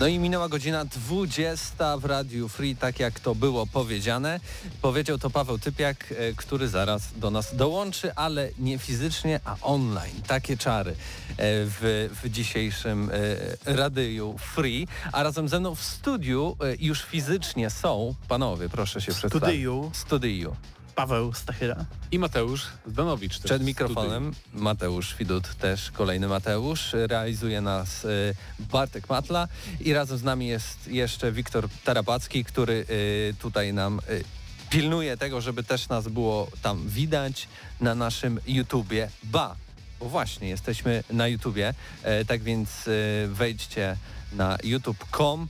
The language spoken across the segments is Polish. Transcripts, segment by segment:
No i minęła godzina 20 w Radiu Free, tak jak to było powiedziane. Powiedział to Paweł Typiak, e, który zaraz do nas dołączy, ale nie fizycznie, a online. Takie czary e, w, w dzisiejszym e, Radiu Free. A razem ze mną w studiu już fizycznie są panowie, proszę się przedstawić. Studiu. Studiu. Paweł Stachyra. I Mateusz Zdanowicz. Przed mikrofonem studium. Mateusz Widut, też kolejny Mateusz. Realizuje nas y, Bartek Matla i razem z nami jest jeszcze Wiktor Tarabacki, który y, tutaj nam y, pilnuje tego, żeby też nas było tam widać na naszym YouTubie. Ba, bo właśnie jesteśmy na YouTubie, e, tak więc wejdźcie na youtube.com.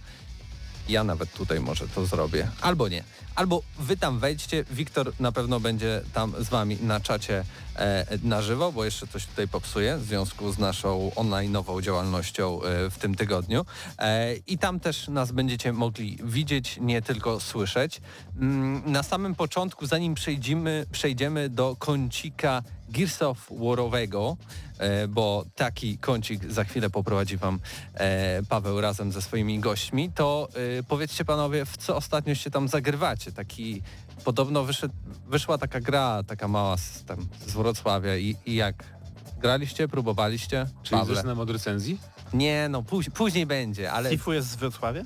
Ja nawet tutaj może to zrobię, albo nie albo wy tam wejdźcie, Wiktor na pewno będzie tam z wami na czacie e, na żywo, bo jeszcze coś tutaj popsuje w związku z naszą online'ową działalnością e, w tym tygodniu. E, I tam też nas będziecie mogli widzieć, nie tylko słyszeć. Mm, na samym początku, zanim przejdziemy, przejdziemy do kącika Gears of War'owego, e, bo taki kącik za chwilę poprowadzi Wam e, Paweł razem ze swoimi gośćmi, to e, powiedzcie panowie, w co ostatnio się tam zagrywacie? Taki, podobno wyszedł, wyszła taka gra, taka mała z, tam, z Wrocławia i, i jak? Graliście, próbowaliście? Czyli zaczynam od recenzji? Nie, no póź, później będzie, ale... Sifu jest z Wrocławia?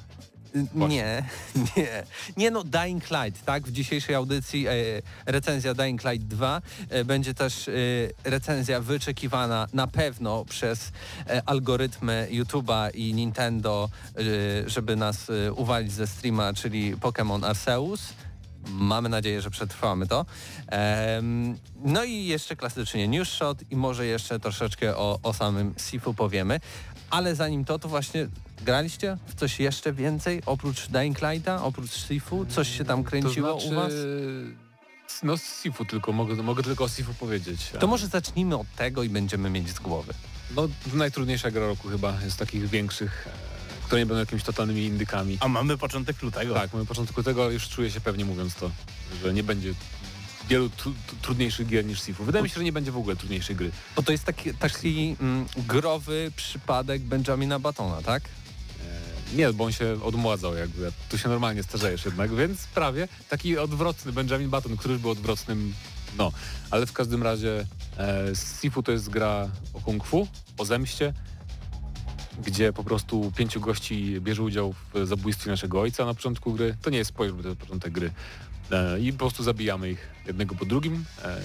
Nie, nie. Nie no, Dying Light, tak? W dzisiejszej audycji e, recenzja Dying Light 2 e, będzie też e, recenzja wyczekiwana na pewno przez e, algorytmy YouTube'a i Nintendo, e, żeby nas e, uwalić ze streama, czyli Pokémon Arceus. Mamy nadzieję, że przetrwamy to. no i jeszcze klasycznie News Shot i może jeszcze troszeczkę o, o samym Sifu powiemy. Ale zanim to, to właśnie graliście w coś jeszcze więcej oprócz Dying Lighta, oprócz Sifu? Coś się tam kręciło to znaczy... u was? No z Sifu tylko, mogę, mogę tylko o Sifu powiedzieć. To może zacznijmy od tego i będziemy mieć z głowy. No najtrudniejsza gra roku chyba jest takich większych, e, które nie będą jakimiś totalnymi indykami. A mamy początek lutego. Tak, mamy początek lutego, już czuję się pewnie mówiąc to, że nie będzie wielu trudniejszych gier niż Sifu. Wydaje mi się, że nie będzie w ogóle trudniejszej gry. Bo to jest taki, taki mm, growy przypadek Benjamina Batona, tak? Nie, bo on się odmładzał jakby. Tu się normalnie starzejesz jednak, więc prawie taki odwrotny Benjamin Button, który już był odwrotnym, no. Ale w każdym razie e, Sifu to jest gra o kung fu, o zemście, gdzie po prostu pięciu gości bierze udział w zabójstwie naszego ojca na początku gry. To nie jest spoiler, bo to jest początek gry. E, i po prostu zabijamy ich jednego po drugim. E,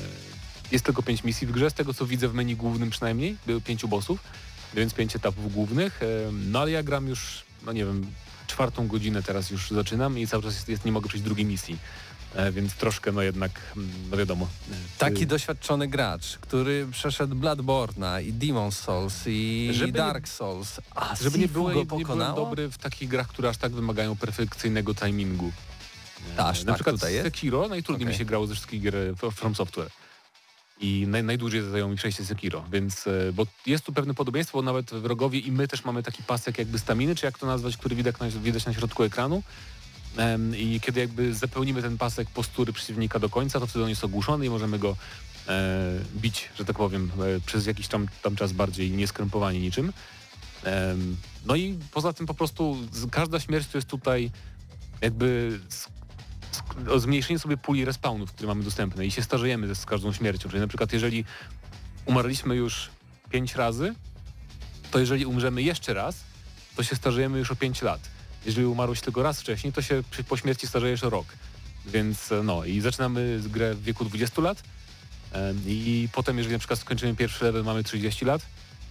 jest tylko pięć misji w grze, z tego co widzę w menu głównym przynajmniej, było pięciu bossów, więc pięć etapów głównych. E, no ale ja gram już, no nie wiem, czwartą godzinę teraz już zaczynam i cały czas jest, jest nie mogę przejść drugiej misji. Więc troszkę, no jednak, mm, no wiadomo. Taki doświadczony gracz, który przeszedł Bloodborne'a i Demon Souls i żeby Dark nie, Souls. A żeby nie było, nie byłem dobry w takich grach, które aż tak wymagają perfekcyjnego timingu. Aż, na tak, przykład tutaj? Sekiro najtrudniej okay. mi się grało ze wszystkich gier From Software. I naj, najdłużej zajęło mi przejście Sekiro, więc, e, bo jest tu pewne podobieństwo, bo nawet wrogowie i my też mamy taki pasek jakby staminy, czy jak to nazwać, który widać na, widać na środku ekranu. I kiedy jakby zapełnimy ten pasek postury przeciwnika do końca, to wtedy on jest ogłuszony i możemy go e, bić, że tak powiem, e, przez jakiś tam, tam czas bardziej nieskrępowani niczym. E, no i poza tym po prostu każda śmierć to jest tutaj jakby o zmniejszenie sobie puli respawnów, które mamy dostępne i się starzejemy z każdą śmiercią. Czyli na przykład jeżeli umarliśmy już pięć razy, to jeżeli umrzemy jeszcze raz, to się starzejemy już o 5 lat. Jeżeli umarłeś tylko raz wcześniej, to się po śmierci starzejesz o rok. Więc e, no i zaczynamy grę w wieku 20 lat i potem jeżeli na przykład skończymy pierwszy level mamy 30 lat,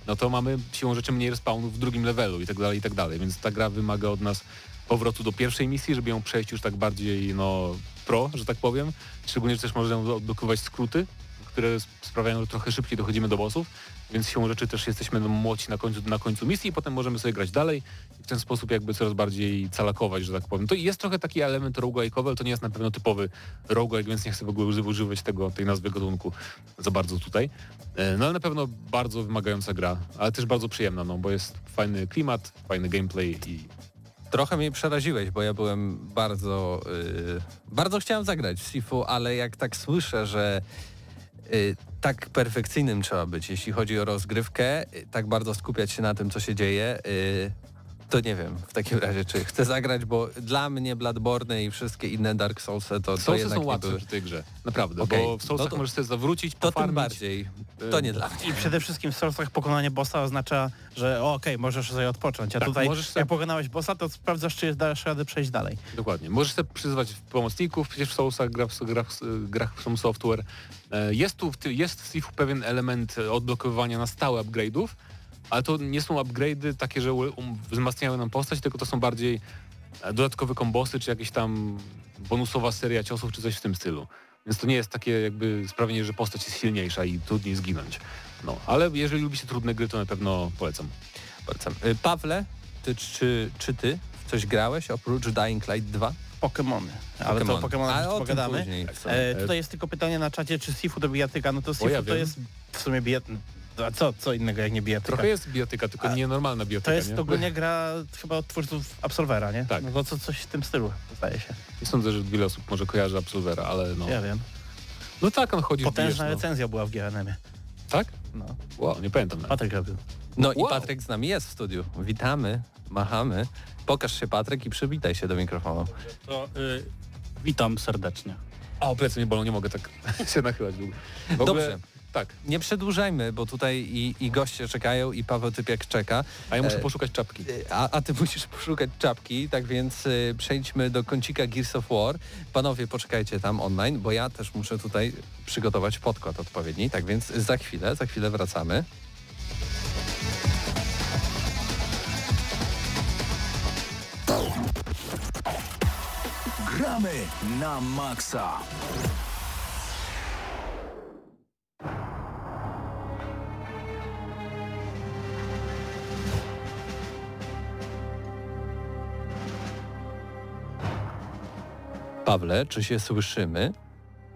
no to mamy siłą rzeczy mniej respawnów w drugim levelu i tak dalej, i tak dalej. Więc ta gra wymaga od nas powrotu do pierwszej misji, żeby ją przejść już tak bardziej no pro, że tak powiem. Szczególnie, że też możemy odblokować skróty, które sp- sprawiają, że trochę szybciej dochodzimy do bossów, więc siłą rzeczy też jesteśmy młodzi na końcu, na końcu misji i potem możemy sobie grać dalej i w ten sposób jakby coraz bardziej calakować, że tak powiem. To jest trochę taki element roguelike'owy, ale to nie jest na pewno typowy roguelike, więc nie chcę w ogóle uży- używać tego, tej nazwy gatunku za bardzo tutaj. E, No ale na pewno bardzo wymagająca gra, ale też bardzo przyjemna, no bo jest fajny klimat, fajny gameplay i Trochę mnie przeraziłeś, bo ja byłem bardzo... Yy, bardzo chciałem zagrać Sifu, ale jak tak słyszę, że yy, tak perfekcyjnym trzeba być, jeśli chodzi o rozgrywkę, yy, tak bardzo skupiać się na tym, co się dzieje, yy, to nie wiem w takim razie, czy chcę zagrać, bo dla mnie Bloodborne i wszystkie inne Dark Soulsy to, to Soulsy jednak są łatwe były. przy tej grze, naprawdę, Okej, bo w Soulsach no to- możesz sobie zawrócić, To tym bardziej. To nie dla mnie. I przede wszystkim w Soulsach pokonanie bossa oznacza, że okej, możesz sobie odpocząć, a Tak, tutaj możesz sobie- jak pokonałeś bossa, to sprawdzasz, czy jest dasz radę przejść dalej. Dokładnie. Możesz sobie przyzywać pomocników, przecież w Soulsach, grach, w- grach, w- grach From Software. E, Jest tu jest w pewien element e, odblokowywania na stałe upgrade'ów, ale to nie są upgrade'y takie, że um, wzmacniają nam postać, tylko to są bardziej e, dodatkowe kombosy, czy jakieś tam bonusowa seria ciosów, czy coś w tym stylu. Więc to nie jest takie jakby sprawienie, że postać jest silniejsza i trudniej zginąć. No, ale jeżeli lubicie trudne gry, to na pewno polecam. Polecam. Yy, Pawle, ty, czy, czy ty w coś grałeś oprócz Dying Light 2? Pokemony. Ale to o Pokemonach Ale o pogadamy. później. E, tutaj jest tylko pytanie na czacie, czy Sifu to bijatyka, no to Sifu ja to jest w sumie bijatyka. A co, co innego jak nie bijatyka? Trochę jest biotyka, tylko A- nie normalna biotyka, To jest nie? ogólnie gra chyba od twórców Absolvera, nie? Tak. No to co, coś w tym stylu, zdaje się. Nie sądzę, że wiele osób może kojarzy Absolvera, ale no. Ja wiem. No tak, on chodzi Potężna wbijesz, no. recenzja była w GNM-ie. Tak? No. Wow, nie pamiętam nawet. Patryk robił. No i Wow. Patryk z nami jest w studiu. Witamy, machamy. Pokaż się Patryk i przywitaj się do mikrofonu. To y, witam serdecznie. O, plecy mnie bolą, nie mogę tak się nachylać długo. W ogóle, Dobrze. Tak, Nie przedłużajmy, bo tutaj i, i goście czekają i Paweł Typiak czeka, a ja muszę E, poszukać czapki. Y, a, a ty musisz poszukać czapki, tak więc y, przejdźmy do kącika Gears of War. Panowie, poczekajcie tam online, bo ja też muszę tutaj przygotować podkład odpowiedni, tak więc za chwilę, za chwilę wracamy. Gramy na maksa. Pawle, czy się słyszymy?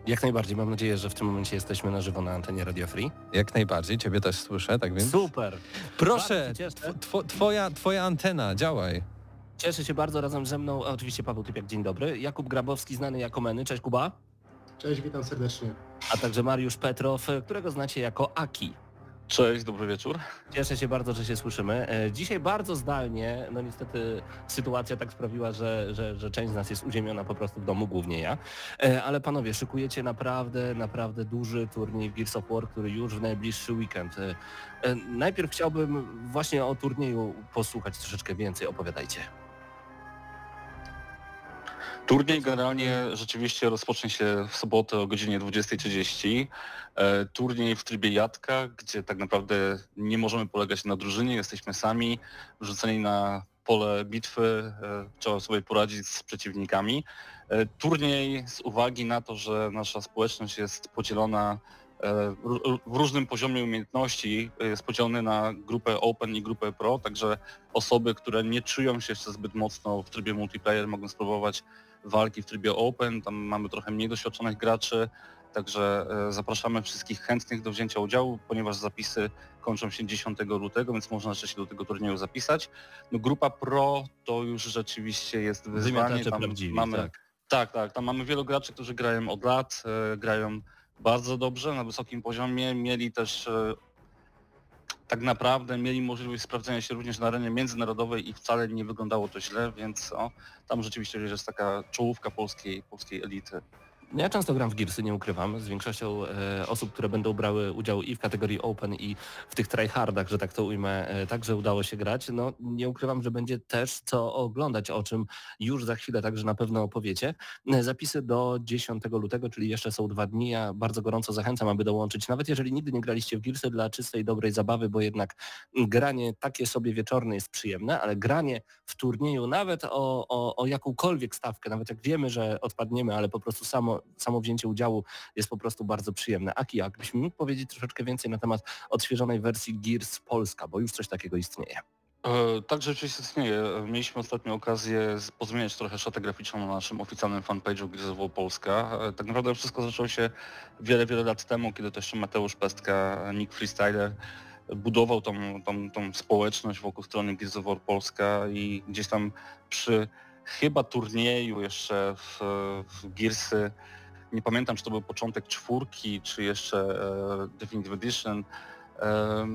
Jak najbardziej. Mam nadzieję, że w tym momencie jesteśmy na żywo na antenie Radio Free. Jak najbardziej, ciebie też słyszę, tak więc... Super. Proszę, tw- twoja, twoja antena, działaj. Cieszę się bardzo razem ze mną. a Oczywiście Paweł Typiak, dzień dobry. Jakub Grabowski, znany jako Meny. Cześć Kuba. Cześć, witam serdecznie. A także Mariusz Petrow, którego znacie jako Aki. Cześć, dobry wieczór. Cieszę się bardzo, że się słyszymy. E, Dzisiaj bardzo zdalnie, no niestety sytuacja tak sprawiła, że, że, że część z nas jest uziemiona po prostu w domu, głównie ja. E, Ale panowie, szykujecie naprawdę, naprawdę duży turniej Gears of War, który już w najbliższy weekend. E, e, Najpierw chciałbym właśnie o turnieju posłuchać troszeczkę więcej. Opowiadajcie. Turniej generalnie rzeczywiście rozpocznie się w sobotę o godzinie 20.30. E, Turniej w trybie jadka, gdzie tak naprawdę nie możemy polegać na drużynie, jesteśmy sami, wrzuceni na pole bitwy, e, trzeba sobie poradzić z przeciwnikami. E, Turniej z uwagi na to, że nasza społeczność jest podzielona w różnym poziomie umiejętności, jest podzielony na grupę Open i grupę Pro, także osoby, które nie czują się jeszcze zbyt mocno w trybie multiplayer mogą spróbować walki w trybie Open, tam mamy trochę mniej doświadczonych graczy, także e, zapraszamy wszystkich chętnych do wzięcia udziału, ponieważ zapisy kończą się 10 lutego, więc można jeszcze się do tego turnieju zapisać. No, grupa Pro to już rzeczywiście jest wyzwanie. Tam mamy, tak. tak, tak, tam mamy wielu graczy, którzy grają od lat, e, grają bardzo dobrze, na wysokim poziomie, mieli też e, tak naprawdę mieli możliwość sprawdzenia się również na arenie międzynarodowej i wcale nie wyglądało to źle, więc o, tam rzeczywiście jest taka czołówka polskiej, polskiej elity Ja często gram w Gearsy, nie ukrywam, z większością e, osób, które będą brały udział i w kategorii Open i w tych tryhardach, że tak to ujmę, e, także udało się grać. No nie ukrywam, że będzie też co oglądać, o czym już za chwilę także na pewno opowiecie. E, Zapisy do 10 lutego, czyli jeszcze są dwa dni. Ja bardzo gorąco zachęcam, aby dołączyć, nawet jeżeli nigdy nie graliście w Gearsy dla czystej, dobrej zabawy, bo jednak granie takie sobie wieczorne jest przyjemne, ale granie w turnieju nawet o, o, o jakąkolwiek stawkę, nawet jak wiemy, że odpadniemy, ale po prostu samo, samo wzięcie udziału jest po prostu bardzo przyjemne. Aki, jakbyś mi mógł powiedzieć troszeczkę więcej na temat odświeżonej wersji Gears Polska, bo już coś takiego istnieje. E, Tak rzeczywiście istnieje. Mieliśmy ostatnio okazję pozmieniać trochę szatę graficzną na naszym oficjalnym fanpage'u Grizowo Polska. E, Tak naprawdę wszystko zaczęło się wiele, wiele lat temu, kiedy to jeszcze Mateusz Pestka, Nick Freestyler budował tą, tą, tą społeczność wokół strony Gears Polska i gdzieś tam przy chyba turnieju jeszcze w, w Gearsy, nie pamiętam czy to był początek czwórki, czy jeszcze e, Definitive Edition, e,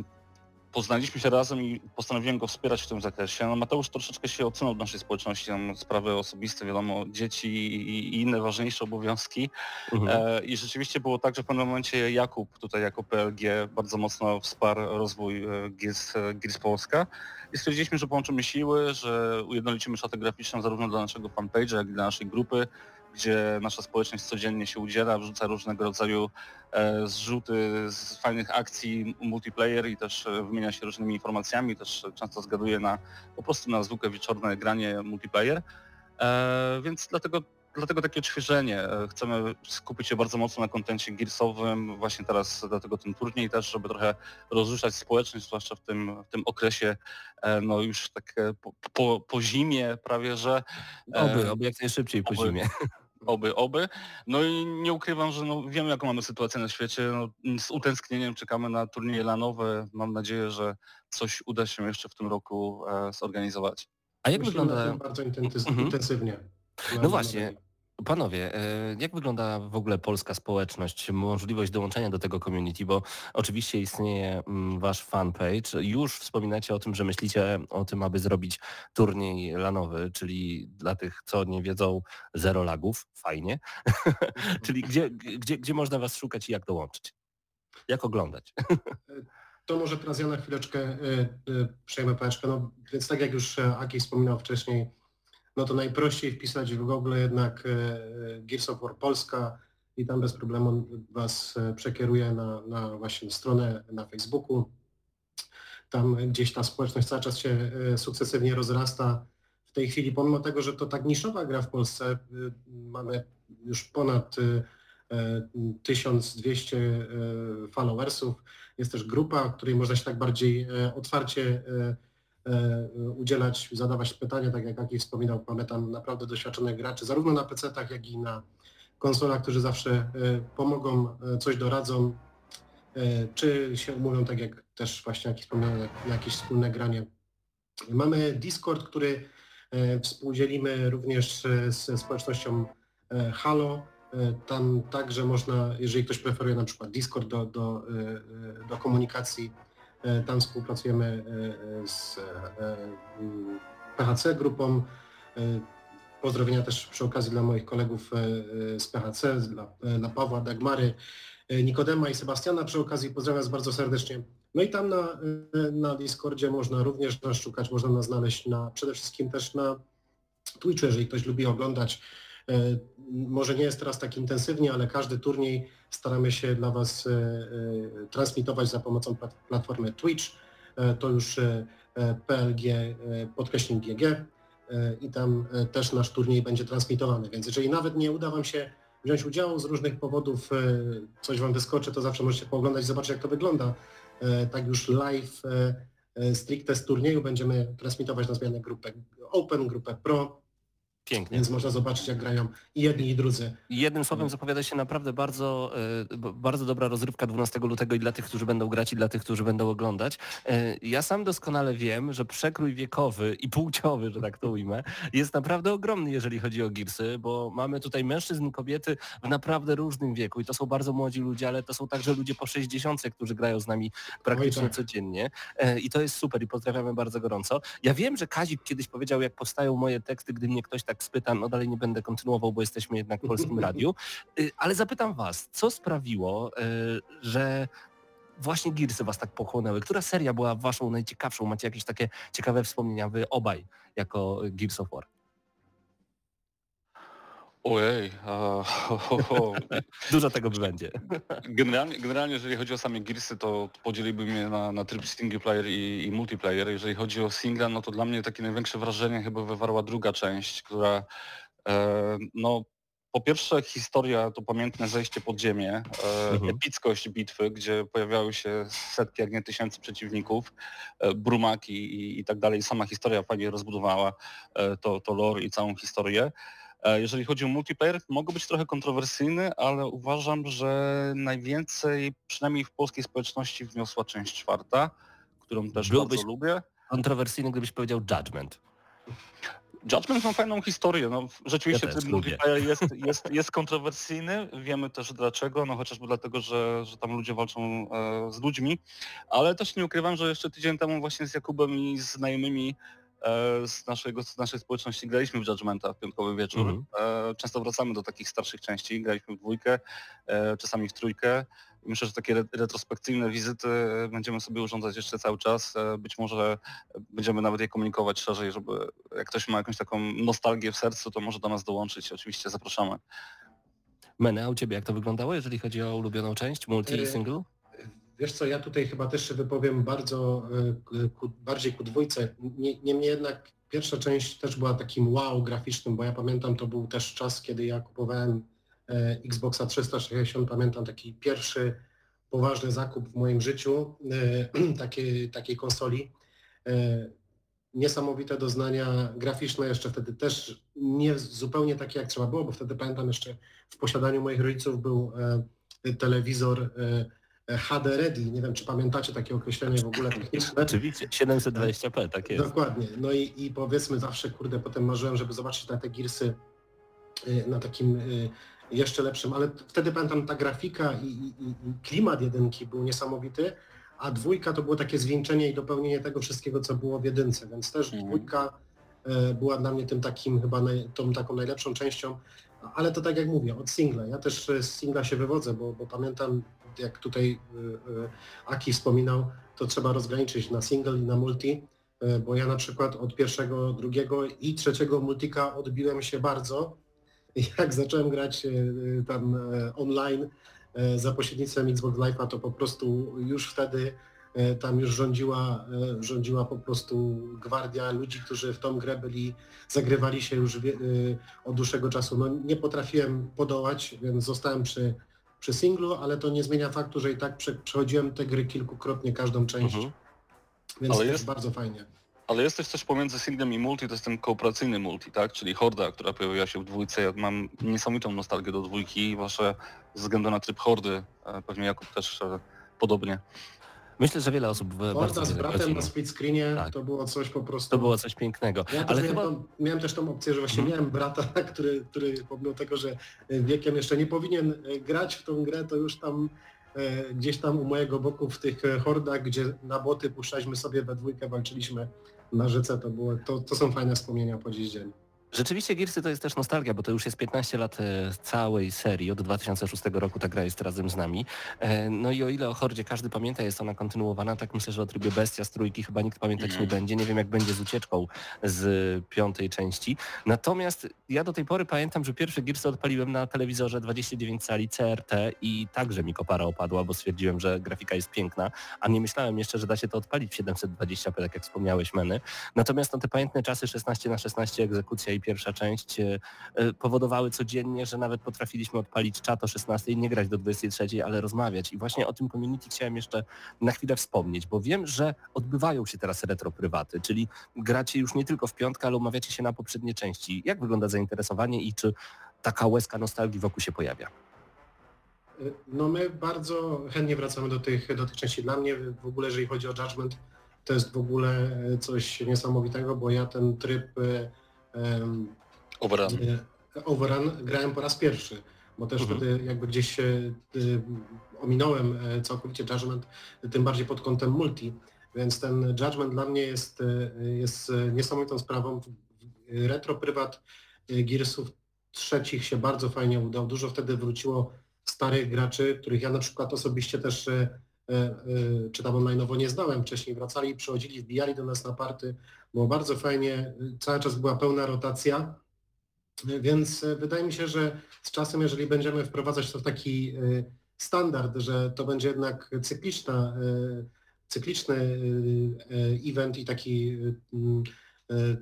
poznaliśmy się razem i postanowiłem go wspierać w tym zakresie. No, Mateusz troszeczkę się odsunął w naszej społeczności, tam sprawy osobiste, wiadomo, dzieci i, i inne ważniejsze obowiązki. E, I rzeczywiście było tak, że w pewnym momencie Jakub, tutaj jako PLG, bardzo mocno wsparł rozwój e, Gears, e, Polska i stwierdziliśmy, że połączymy siły, że ujednolicimy szatę graficzną zarówno dla naszego fanpage'a, jak i dla naszej grupy, gdzie nasza społeczność codziennie się udziela, wrzuca różnego rodzaju e, zrzuty z fajnych akcji multiplayer i też e, wymienia się różnymi informacjami, też często zgaduje na po prostu na zwykłe wieczorne granie multiplayer. E, więc dlatego dlatego takie odświeżenie. Chcemy skupić się bardzo mocno na kontencie gearsowym, właśnie teraz dlatego ten turniej też, żeby trochę rozruszać społeczność, zwłaszcza w tym, w tym okresie, no już tak po, po, po zimie prawie, że... Oby, oby jak najszybciej po oby. zimie. Oby, oby. No i nie ukrywam, że no, wiemy jaką mamy sytuację na świecie. No, z utęsknieniem czekamy na turnieje lanowe. Mam nadzieję, że coś uda się jeszcze w tym roku e, zorganizować. A jak Myślimy wygląda... bardzo Mhm. intensywnie. No właśnie, Panowie, e, jak wygląda w ogóle polska społeczność, możliwość dołączenia do tego community, bo oczywiście istnieje mm, wasz fanpage, już wspominacie o tym, że myślicie o tym, aby zrobić turniej lanowy, czyli dla tych, co nie wiedzą, zero lagów, fajnie, czyli gdzie, gdzie, gdzie można was szukać i jak dołączyć? Jak oglądać? To może teraz ja na chwileczkę y, y, przejmę pałeczkę. No, więc tak jak już e, Aki wspominał wcześniej, no to najprościej wpisać w Google jednak e, Gears of War Polska i tam bez problemu Was e, przekieruje na, na właśnie stronę na Facebooku. Tam gdzieś ta społeczność cały czas się e, sukcesywnie rozrasta. W tej chwili, pomimo tego, że to tak niszowa gra w Polsce, y, mamy już ponad y, e, 1200 e, followersów. Jest też grupa, której można się tak bardziej otwarcie udzielać, zadawać pytania, tak jak Aki wspominał, mamy tam naprawdę doświadczonych graczy, zarówno na PC-tach, jak i na konsolach, którzy zawsze e, pomogą, e, coś doradzą, e, czy się umówią, tak jak też właśnie Aki wspomniał, na jakieś wspólne granie. Mamy Discord, który e, współdzielimy również e, ze społecznością e, Halo. E, Tam także można, jeżeli ktoś preferuje na przykład Discord do, do, e, do komunikacji, e, tam współpracujemy e, e, z e, PHC grupą. E, Pozdrowienia też przy okazji dla moich kolegów e, e, z PHC, dla, e, dla Pawła, Dagmary, e, Nikodema i Sebastiana przy okazji. Pozdrawiam Was bardzo serdecznie. No i tam na, e, na Discordzie można również nas szukać, można nas znaleźć na, przede wszystkim też na Twitchu, jeżeli ktoś lubi oglądać. E, Może nie jest teraz tak intensywnie, ale każdy turniej staramy się dla Was e, e, transmitować za pomocą plat- platformy Twitch. E, To już PLG podkreśnik GG i tam też nasz turniej będzie transmitowany. Więc jeżeli nawet nie uda Wam się wziąć udziału z różnych powodów, coś Wam wyskoczy, to zawsze możecie pooglądać i zobaczyć jak to wygląda. Tak już live stricte z turnieju będziemy transmitować na zmianę grupę Open, grupę Pro, Pięknie. więc można zobaczyć jak grają i jedni i drudzy. Jednym słowem zapowiada się naprawdę bardzo, e, bardzo dobra rozrywka 12 lutego i dla tych, którzy będą grać i dla tych, którzy będą oglądać. E, Ja sam doskonale wiem, że przekrój wiekowy i płciowy, że tak to ujmę, jest naprawdę ogromny, jeżeli chodzi o Gearsy, bo mamy tutaj mężczyzn, kobiety w naprawdę różnym wieku i to są bardzo młodzi ludzie, ale to są także ludzie po 60, którzy grają z nami praktycznie tak. codziennie E, i to jest super i pozdrawiamy bardzo gorąco. Ja wiem, że Kazik kiedyś powiedział, jak powstają moje teksty, gdy mnie ktoś tak tak spytam, no dalej nie będę kontynuował, bo jesteśmy jednak w Polskim Radiu, y, ale zapytam was, co sprawiło, y, że właśnie Gearsy was tak pochłonęły? Która seria była waszą najciekawszą? Macie jakieś takie ciekawe wspomnienia wy obaj jako Gears of War? Ojej. Dużo tego będzie. Generalnie, generalnie jeżeli chodzi o same Gearsy, to podzieliłbym je na, na tryb single player i, i multiplayer. Jeżeli chodzi o singla, no to dla mnie takie największe wrażenie chyba wywarła druga część, która e, no po pierwsze historia to pamiętne zejście pod ziemię, e, Mhm. epickość bitwy, gdzie pojawiały się setki, jak nie tysięcy przeciwników, e, brumaki i, i tak dalej. Sama historia fajnie rozbudowała e, to, to lore i całą historię. E, Jeżeli chodzi o multiplayer, mogę być trochę kontrowersyjny, ale uważam, że najwięcej, przynajmniej w polskiej społeczności, wniosła część czwarta, którą też Byłbyś- bardzo lubię. Kontrowersyjny, gdybyś powiedział Judgment. Judgment ma fajną historię. No, rzeczywiście Ja multiplayer jest, jest, jest kontrowersyjny. Wiemy też dlaczego, no chociażby dlatego, że, że tam ludzie walczą e, z ludźmi, ale też nie ukrywam, że jeszcze tydzień temu właśnie z Jakubem i z znajomymi z, naszego, z naszej społeczności graliśmy w Judgmenta w piątkowy wieczór. Mhm. E, często wracamy do takich starszych części, graliśmy w dwójkę, e, czasami w trójkę. Myślę, że takie re- retrospekcyjne wizyty e, będziemy sobie urządzać jeszcze cały czas. E, Być może będziemy nawet je komunikować szerzej, żeby jak ktoś ma jakąś taką nostalgię w sercu, to może do nas dołączyć. Oczywiście zapraszamy. Mene, a u ciebie jak to wyglądało, jeżeli chodzi o ulubioną część, multi i E, single? Wiesz co, ja tutaj chyba też się wypowiem bardzo e, ku, bardziej ku dwójce. Nie- Niemniej jednak pierwsza część też była takim wow graficznym, bo ja pamiętam, to był też czas, kiedy ja kupowałem e, Xboxa 360, pamiętam taki pierwszy poważny zakup w moim życiu e, takiej, takiej konsoli. Niesamowite doznania graficzne, jeszcze wtedy też nie zupełnie takie jak trzeba było, bo wtedy pamiętam jeszcze w posiadaniu moich rodziców był telewizor HD Ready. Nie wiem, czy pamiętacie takie określenie w ogóle techniczne. Oczywiście, 720p, tak jest. Dokładnie. No i, i powiedzmy zawsze, kurde, potem marzyłem, żeby zobaczyć na te Gearsy y, na takim y, jeszcze lepszym, ale wtedy pamiętam ta grafika i, i, i i klimat jedynki był niesamowity, a dwójka to było takie zwieńczenie i dopełnienie tego wszystkiego, co było w jedynce, więc też Mhm. dwójka y, była dla mnie tym takim chyba naj, tą taką najlepszą częścią, ale to tak jak mówię, od singla. Ja też y, z singla się wywodzę, bo, bo pamiętam, jak tutaj y, y, Aki wspominał, to trzeba rozgraniczyć na single i na multi, e, bo ja na przykład od pierwszego, drugiego i trzeciego multika odbiłem się bardzo. Jak zacząłem grać e, tam e, online e, za pośrednictwem Xbox Live'a, to po prostu już wtedy e, tam już rządziła, e, rządziła po prostu gwardia ludzi, którzy w tą grę byli, zagrywali się już e, od dłuższego czasu. No nie potrafiłem podołać, więc zostałem przy, przy singlu, ale to nie zmienia faktu, że i tak prze, przechodziłem te gry kilkukrotnie, każdą część. Mhm. Więc Ale jest- bardzo fajnie. Ale jest też coś pomiędzy singlem i multi, to jest ten kooperacyjny multi, tak? Czyli Horda, która pojawiła się w dwójce. Ja mam niesamowitą nostalgię do dwójki, wasze ze względu na tryb Hordy. e, Pewnie Jakub też e, podobnie. Myślę, że wiele osób w- bardzo Horda z bratem na split screenie Tak. to było coś po prostu. To było coś pięknego. Ja Ale miałem, chyba tą, miałem też tą opcję, że właśnie Mhm. miałem brata, który, który pomimo tego, że wiekiem jeszcze nie powinien e, grać w tą grę, to już tam e, gdzieś tam u mojego boku w tych e, hordach, gdzie na boty puszczaliśmy sobie we dwójkę, walczyliśmy na rzece, to, było, to, to są fajne wspomnienia po dziś dzień. Rzeczywiście Gearsy to jest też nostalgia, bo to już jest 15 lat e, całej serii. Od 2006 roku ta gra jest razem z nami. E, No i o ile o Hordzie każdy pamięta, jest ona kontynuowana, tak myślę, że o trybie Bestia z trójki chyba nikt pamiętać nie będzie. Nie wiem jak będzie z ucieczką z piątej części. Natomiast ja do tej pory pamiętam, że pierwsze Gearsy odpaliłem na telewizorze 29 cali CRT i także mi kopara opadła, bo stwierdziłem, że grafika jest piękna, a nie myślałem jeszcze, że da się to odpalić w 720p, tak jak wspomniałeś, Meny. Natomiast no, te pamiętne czasy 16 na 16 egzekucja i pierwsza część e, e, powodowały codziennie, że nawet potrafiliśmy odpalić czat o 16 i nie grać do 23, ale rozmawiać. I właśnie o tym community chciałem jeszcze na chwilę wspomnieć, bo wiem, że odbywają się teraz retro prywaty, czyli gracie już nie tylko w piątkę, ale umawiacie się na poprzednie części. Jak wygląda zainteresowanie i czy taka łezka nostalgii wokół się pojawia? No my bardzo chętnie wracamy do tych, do tych części. Dla mnie w ogóle, jeżeli chodzi o Judgment, to jest w ogóle coś niesamowitego, bo ja ten tryb Overrun. Overrun grałem po raz pierwszy, bo też Mhm. wtedy jakby gdzieś y, ominąłem e, całkowicie Judgment, tym bardziej pod kątem multi, więc ten Judgment dla mnie jest, e, jest e, niesamowitą sprawą. Retro Prywat Gearsów trzecich się bardzo fajnie udał. Dużo wtedy wróciło starych graczy, których ja na przykład osobiście też czy tam online'owo nie znałem wcześniej. Wracali, przychodzili, wbijali do nas na party. Było bardzo fajnie, cały czas była pełna rotacja. Więc wydaje mi się, że z czasem, jeżeli będziemy wprowadzać to w taki standard, że to będzie jednak cykliczna, cykliczny event i taki E,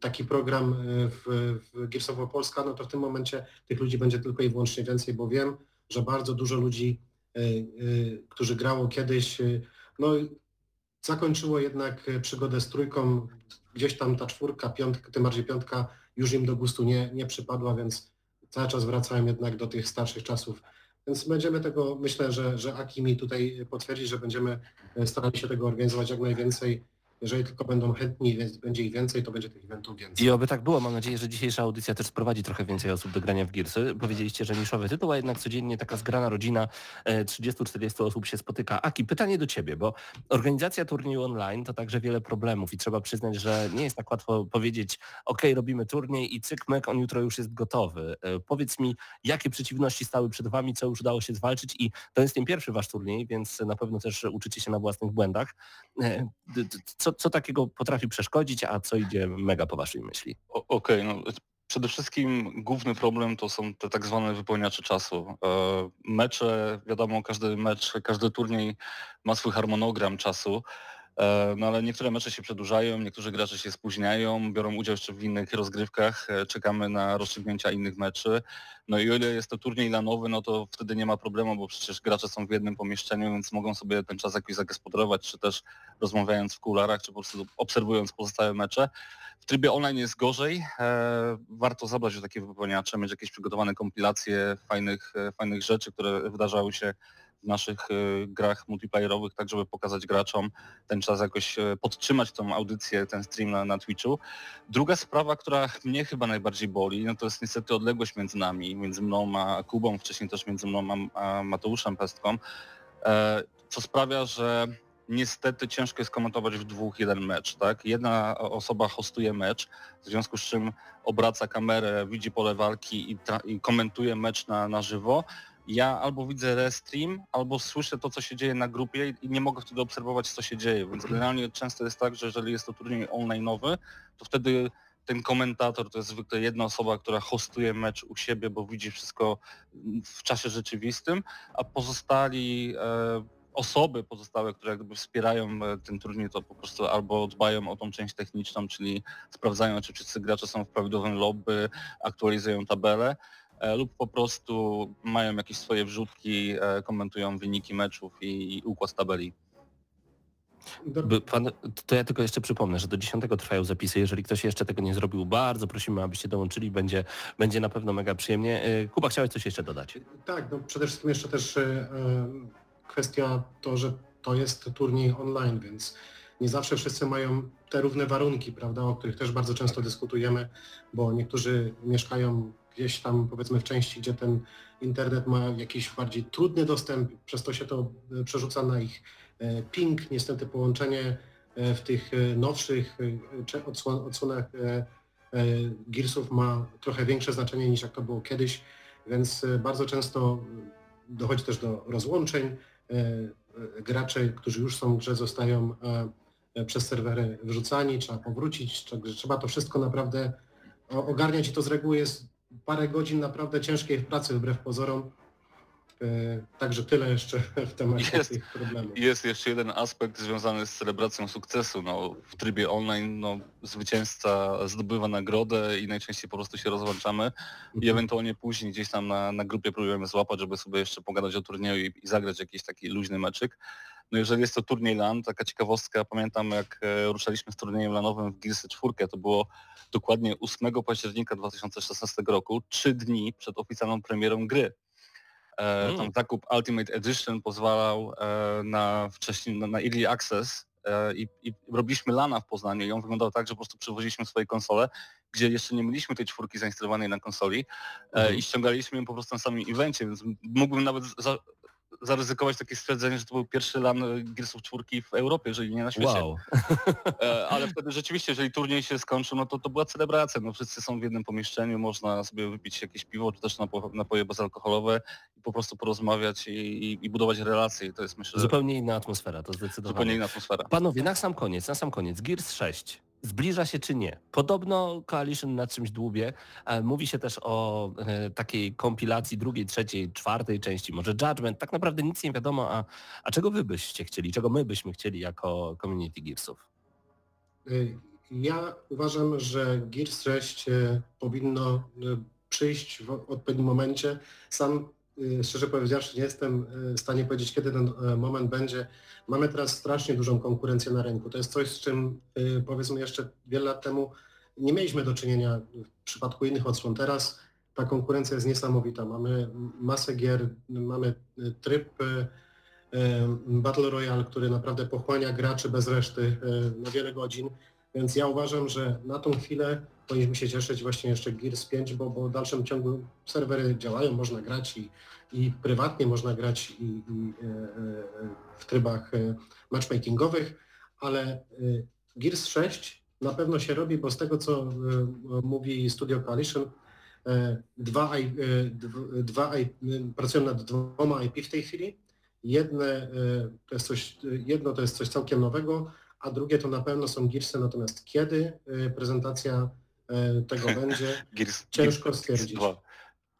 taki program w, w War Polska, no to w tym momencie tych ludzi będzie tylko i wyłącznie więcej, bo wiem, że bardzo dużo ludzi, którzy grało kiedyś, no zakończyło jednak przygodę z trójką, gdzieś tam ta czwórka, piątka, tym bardziej piątka już im do gustu nie, nie przypadła, więc cały czas wracałem jednak do tych starszych czasów. Więc będziemy tego, myślę, że, że Aki mi tutaj potwierdzi, że będziemy starali się tego organizować jak najwięcej jeżeli tylko będą chętni, więc będzie ich więcej, to będzie tych eventów więcej. I oby tak było. Mam nadzieję, że dzisiejsza audycja też sprowadzi trochę więcej osób do grania w Gearsy. Powiedzieliście, że niszowy tytuł, a jednak codziennie taka zgrana rodzina 30-40 e, osób się spotyka. Aki, pytanie do Ciebie, bo organizacja turnieju online to także wiele problemów i trzeba przyznać, że nie jest tak łatwo powiedzieć ok, robimy turniej i cyk, mek, on jutro już jest gotowy. E, powiedz mi, jakie przeciwności stały przed Wami, co już udało się zwalczyć i to jest nie pierwszy Wasz turniej, więc na pewno też uczycie się na własnych błędach. E, co, co takiego potrafi przeszkodzić, a co idzie mega po waszej myśli? Okej, okay, no przede wszystkim główny problem to są te tak zwane wypełniacze czasu. E, mecze, wiadomo, każdy mecz, każdy turniej ma swój harmonogram czasu. E, no ale niektóre mecze się przedłużają, niektórzy gracze się spóźniają, biorą udział jeszcze w innych rozgrywkach, e, czekamy na rozstrzygnięcia innych meczy. No i o ile jest to turniej lanowy, no to wtedy nie ma problemu, bo przecież gracze są w jednym pomieszczeniu, więc mogą sobie ten czas jakoś zagospodarować, czy też rozmawiając w kularach, czy po prostu obserwując pozostałe mecze. W trybie online jest gorzej. E, warto zabrać takie wypełniacze, mieć jakieś przygotowane kompilacje fajnych, fajnych rzeczy, które wydarzały się naszych y, grach multiplayerowych, tak żeby pokazać graczom ten czas jakoś y, podtrzymać tą audycję, ten stream na, na Twitchu. Druga sprawa, która mnie chyba najbardziej boli, no to jest niestety odległość między nami, między mną a Kubą, wcześniej też między mną a Mateuszem Pestką, e, co sprawia, że niestety ciężko jest komentować w dwóch jeden mecz, tak? Jedna osoba hostuje mecz, w związku z czym obraca kamerę, widzi pole walki i, i komentuje mecz na, na żywo, ja albo widzę restream, albo słyszę to, co się dzieje na grupie i nie mogę wtedy obserwować, co się dzieje. Więc generalnie często jest tak, że jeżeli jest to turniej online'owy, to wtedy ten komentator to jest zwykle jedna osoba, która hostuje mecz u siebie, bo widzi wszystko w czasie rzeczywistym, a pozostali e, osoby pozostałe, które jakby wspierają e, ten turniej, to po prostu albo dbają o tą część techniczną, czyli sprawdzają, czy wszyscy gracze są w prawidłowym lobby, aktualizują tabelę, lub po prostu mają jakieś swoje wrzutki, e, komentują wyniki meczów i, układ tabeli. Pan, to ja tylko jeszcze przypomnę, że do 10 trwają zapisy. Jeżeli ktoś jeszcze tego nie zrobił, bardzo prosimy, abyście dołączyli. Będzie, będzie na pewno mega przyjemnie. E, Kuba, chciałeś coś jeszcze dodać? Tak, no przede wszystkim jeszcze też e, kwestia to, że to jest turniej online, więc nie zawsze wszyscy mają te równe warunki, prawda, o których też bardzo często dyskutujemy, bo niektórzy mieszkają gdzieś tam powiedzmy w części, gdzie ten internet ma jakiś bardziej trudny dostęp, przez to się to e, przerzuca na ich e, ping, niestety połączenie e, w tych nowszych odsłonach Gearsów ma trochę większe znaczenie niż jak to było kiedyś, więc bardzo często dochodzi też do rozłączeń. Gracze, którzy już są w grze zostają przez serwery wyrzucani, trzeba powrócić, trzeba to wszystko naprawdę ogarniać i to z reguły jest parę godzin naprawdę ciężkiej pracy wbrew pozorom. E, także tyle jeszcze w temacie jest, tych problemów. Jest jeszcze jeden aspekt związany z celebracją sukcesu. No, w trybie online no, zwycięzca zdobywa nagrodę i najczęściej po prostu się rozłączamy i mhm. ewentualnie później gdzieś tam na, na grupie próbujemy złapać, żeby sobie jeszcze pogadać o turnieju i, i zagrać jakiś taki luźny meczyk. No jeżeli jest to turniej LAN, taka ciekawostka, pamiętam jak e, ruszaliśmy z turniejem LANowym w Gearsy 4, to było dokładnie 8 października 2016 roku, trzy dni przed oficjalną premierą gry. E, mm. Tam zakup Ultimate Edition pozwalał e, na wcześniej na, na Early Access e, i, i, robiliśmy lana w Poznaniu i on wyglądał tak, że po prostu przywoziliśmy swoje konsole, gdzie jeszcze nie mieliśmy tej czwórki zainstalowanej na konsoli mm. i ściągaliśmy ją po prostu na samym evencie, więc mógłbym nawet za, zaryzykować takie stwierdzenie, że to był pierwszy lan Gearsów czwórki w Europie, jeżeli nie na świecie. Wow. Ale wtedy rzeczywiście, jeżeli turniej się skończył, no to to była celebracja. No wszyscy są w jednym pomieszczeniu, można sobie wypić jakieś piwo, czy też napo- napoje bezalkoholowe po prostu porozmawiać i, i, i budować relacje. I to jest myślę, Zupełnie inna atmosfera, to zdecydowanie. zupełnie inna atmosfera. Panowie, na sam koniec, na sam koniec, Gears 6. Zbliża się czy nie? Podobno Coalition nad czymś dłubie. E, Mówi się też o e, takiej kompilacji drugiej, trzeciej, czwartej części, może Judgment. Tak naprawdę nic nie wiadomo, a, a czego wy byście chcieli, czego my byśmy chcieli jako community Gearsów? Y, Ja uważam, że Gears 6 y, powinno przyjść w odpowiednim momencie. Sam szczerze powiedziawszy nie jestem y, w stanie powiedzieć, kiedy ten y, moment będzie. Mamy teraz strasznie dużą konkurencję na rynku. To jest coś, z czym y, powiedzmy jeszcze wiele lat temu nie mieliśmy do czynienia w przypadku innych odsłon. Teraz ta konkurencja jest niesamowita. Mamy masę gier, mamy y, tryb y, y, Battle Royale, który naprawdę pochłania graczy bez reszty y, na wiele godzin. Więc ja uważam, że na tą chwilę powinniśmy się cieszyć właśnie jeszcze Gears 5, bo, bo w dalszym ciągu serwery działają, można grać i, i prywatnie można grać i, i e, e, w trybach e, matchmakingowych, ale Gears 6 na pewno się robi, bo z tego co mówi Studio Coalition, dwa, dwa pracują nad dwoma IP w tej chwili. Jedne to jest coś, jedno to jest coś całkiem nowego, a drugie to na pewno są Gearsy, natomiast kiedy prezentacja tego będzie, Gears, ciężko Gears stwierdzić. 2.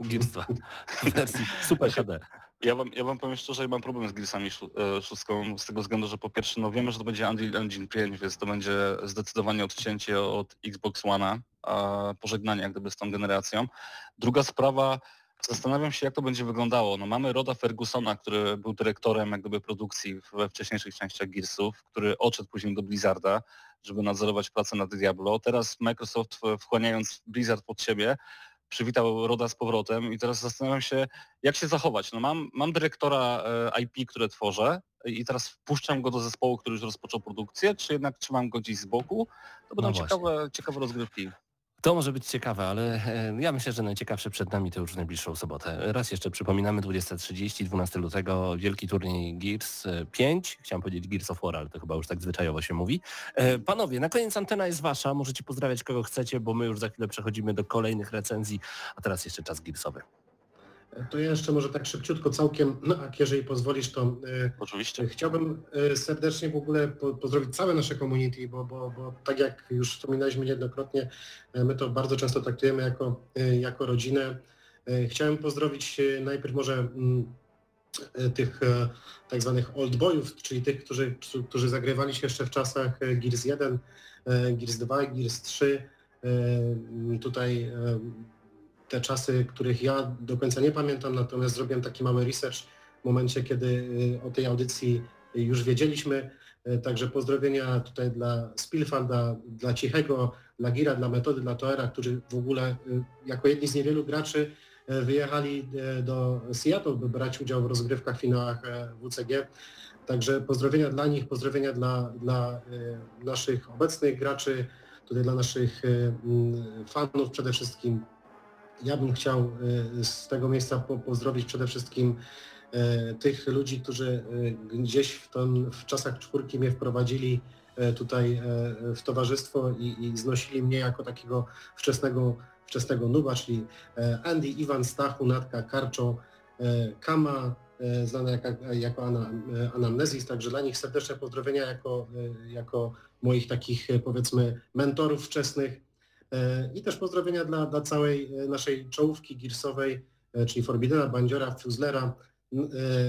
Gears 2 w wersji Super HD. Ja wam, ja wam powiem szczerze, ja mam problem z Gearsami e, szóstką z tego względu, że po pierwsze no wiemy, że to będzie Unreal Engine 5, więc to będzie zdecydowanie odcięcie od Xbox One'a, a pożegnanie jak gdyby z tą generacją. Druga sprawa, zastanawiam się jak to będzie wyglądało. No mamy Roda Fergusona, który był dyrektorem jak gdyby produkcji we wcześniejszych częściach Gearsów, który odszedł później do Blizzarda, żeby nadzorować pracę nad Diablo. Teraz Microsoft wchłaniając Blizzard pod siebie, przywitał Roda z powrotem i teraz zastanawiam się, jak się zachować. No mam, mam dyrektora e, IP, które tworzę i teraz wpuszczam go do zespołu, który już rozpoczął produkcję, czy jednak trzymam go gdzieś z boku? To będą No ciekawe, ciekawe rozgrywki. To może być ciekawe, ale e, ja myślę, że najciekawsze przed nami to już w najbliższą sobotę. Raz jeszcze przypominamy 20.30, 12 lutego, wielki turniej Gears e, 5. Chciałem powiedzieć Gears of War, ale to chyba już tak zwyczajowo się mówi. E, Panowie, na koniec antena jest wasza. Możecie pozdrawiać kogo chcecie, bo my już za chwilę przechodzimy do kolejnych recenzji, a teraz jeszcze czas Gearsowy. To ja jeszcze może tak szybciutko całkiem, no a jeżeli pozwolisz, to y, Oczywiście. chciałbym y, serdecznie w ogóle po, pozdrowić całe nasze community, bo, bo, bo tak jak już wspominaliśmy niejednokrotnie, my to bardzo często traktujemy jako, jako rodzinę. Chciałem pozdrowić najpierw może mm, tych e, tak zwanych old boyów, czyli tych, którzy, którzy zagrywali się jeszcze w czasach e, Gears 1, e, Gears 2, Gears 3. E, Tutaj e, te czasy, których ja do końca nie pamiętam, natomiast zrobiłem taki mały research w momencie, kiedy y, o tej audycji już wiedzieliśmy. Y, Także pozdrowienia tutaj dla Spilfarda, dla Cichego, dla Gira, dla Metody, dla Toera, którzy w ogóle y, jako jedni z niewielu graczy wyjechali do Seattle, by brać udział w rozgrywkach, finałach e, WCG. Także pozdrowienia dla nich, pozdrowienia dla, dla naszych obecnych graczy, tutaj dla naszych fanów przede wszystkim. Ja bym chciał y, z tego miejsca po, pozdrowić przede wszystkim y, tych ludzi, którzy y, gdzieś w, ton, w czasach czwórki mnie wprowadzili tutaj w towarzystwo i, i znosili mnie jako takiego wczesnego, wczesnego nuba, czyli Andy, Iwan, Stachu, Natka, Karczo, Kama, znana jako, jako ana, Anamnezis, także dla nich serdeczne pozdrowienia jako, jako moich takich powiedzmy mentorów wczesnych. E, I też pozdrowienia dla, dla całej e, naszej czołówki girsowej, e, czyli Forbiddena, Bandziora, Fuzlera,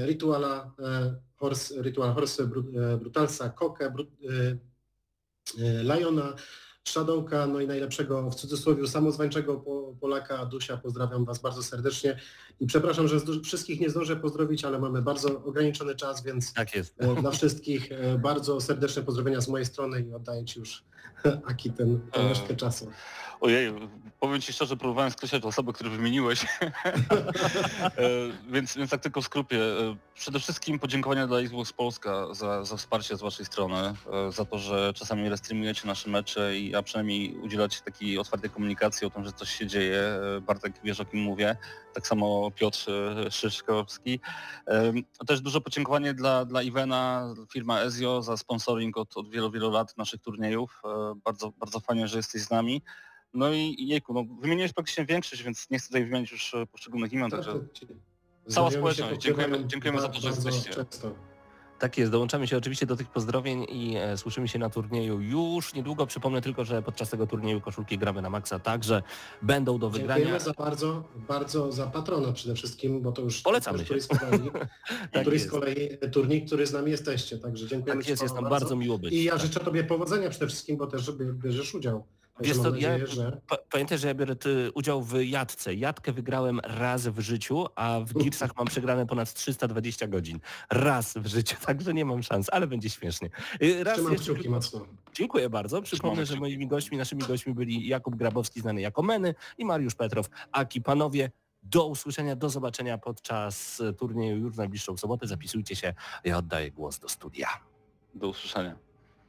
Rituala, Horse, Ritual Horse, Bru- Brutalsa, Kokę, Bru, e, e, Liona, Shadowka, no i najlepszego w cudzysłowie samozwańczego po, Polaka, Dusia, pozdrawiam Was bardzo serdecznie. I przepraszam, że wszystkich nie zdążę pozdrowić, ale mamy bardzo ograniczony czas, więc Tak dla wszystkich bardzo serdeczne pozdrowienia z mojej strony i oddaję Ci już Aki ten, tę E, resztkę czasu. Ojej, powiem Ci szczerze, próbowałem skreślać osoby, które wymieniłeś, E, więc, więc tak tylko w skrópie. E, Przede wszystkim podziękowania dla Xbox Polska za, za wsparcie z Waszej strony, e, za to, że czasami restreamujecie nasze mecze i a przynajmniej udzielać takiej otwartej komunikacji o tym, że coś się dzieje. Bartek wiesz o kim mówię, tak samo Piotr e, Szyszkowski. Też duże podziękowanie dla, dla Ivena, firma Ezio za sponsoring od, od wielu, wielu lat naszych turniejów. E, Bardzo, bardzo fajnie, że jesteś z nami. No i jejku, no, wymieniłeś praktycznie większość, więc nie chcę tutaj wymienić już e, poszczególnych imion, także Cała społeczność, dziękujemy- dziękujemy za to, że jesteście. Często. Tak jest, dołączamy się oczywiście do tych pozdrowień i e, słyszymy się na turnieju już niedługo. Przypomnę tylko, że podczas tego turnieju koszulki gramy na maksa także będą do wygrania. Dziękujemy za bardzo, bardzo za patrona przede wszystkim, bo to już Polecamy też się. któryś z kolei, Tak któryś z kolei turniej, który z nami jesteście. Także dziękujemy Tak jest, jest nam bardzo. bardzo miło być. I ja Tak. życzę Tobie powodzenia przede wszystkim, bo też bierzesz udział. Wiesz co, ja- nadzieję, że... Pa- Pamiętaj, że ja biorę ty, udział w jadce. Jadkę wygrałem raz w życiu, a w Gearsach mam przegrane ponad 320 godzin. Raz w życiu, także nie mam szans, ale będzie śmiesznie. Y, Raz Trzymam jeszcze kciuki mocno. Dziękuję bardzo. Przypomnę, że moimi gośćmi, naszymi gośćmi byli Jakub Grabowski, znany jako Meny i Mariusz Petrow. Aki, panowie, do usłyszenia, do zobaczenia podczas e, turnieju już w najbliższą sobotę. Zapisujcie się. Ja oddaję głos do studia. do usłyszenia.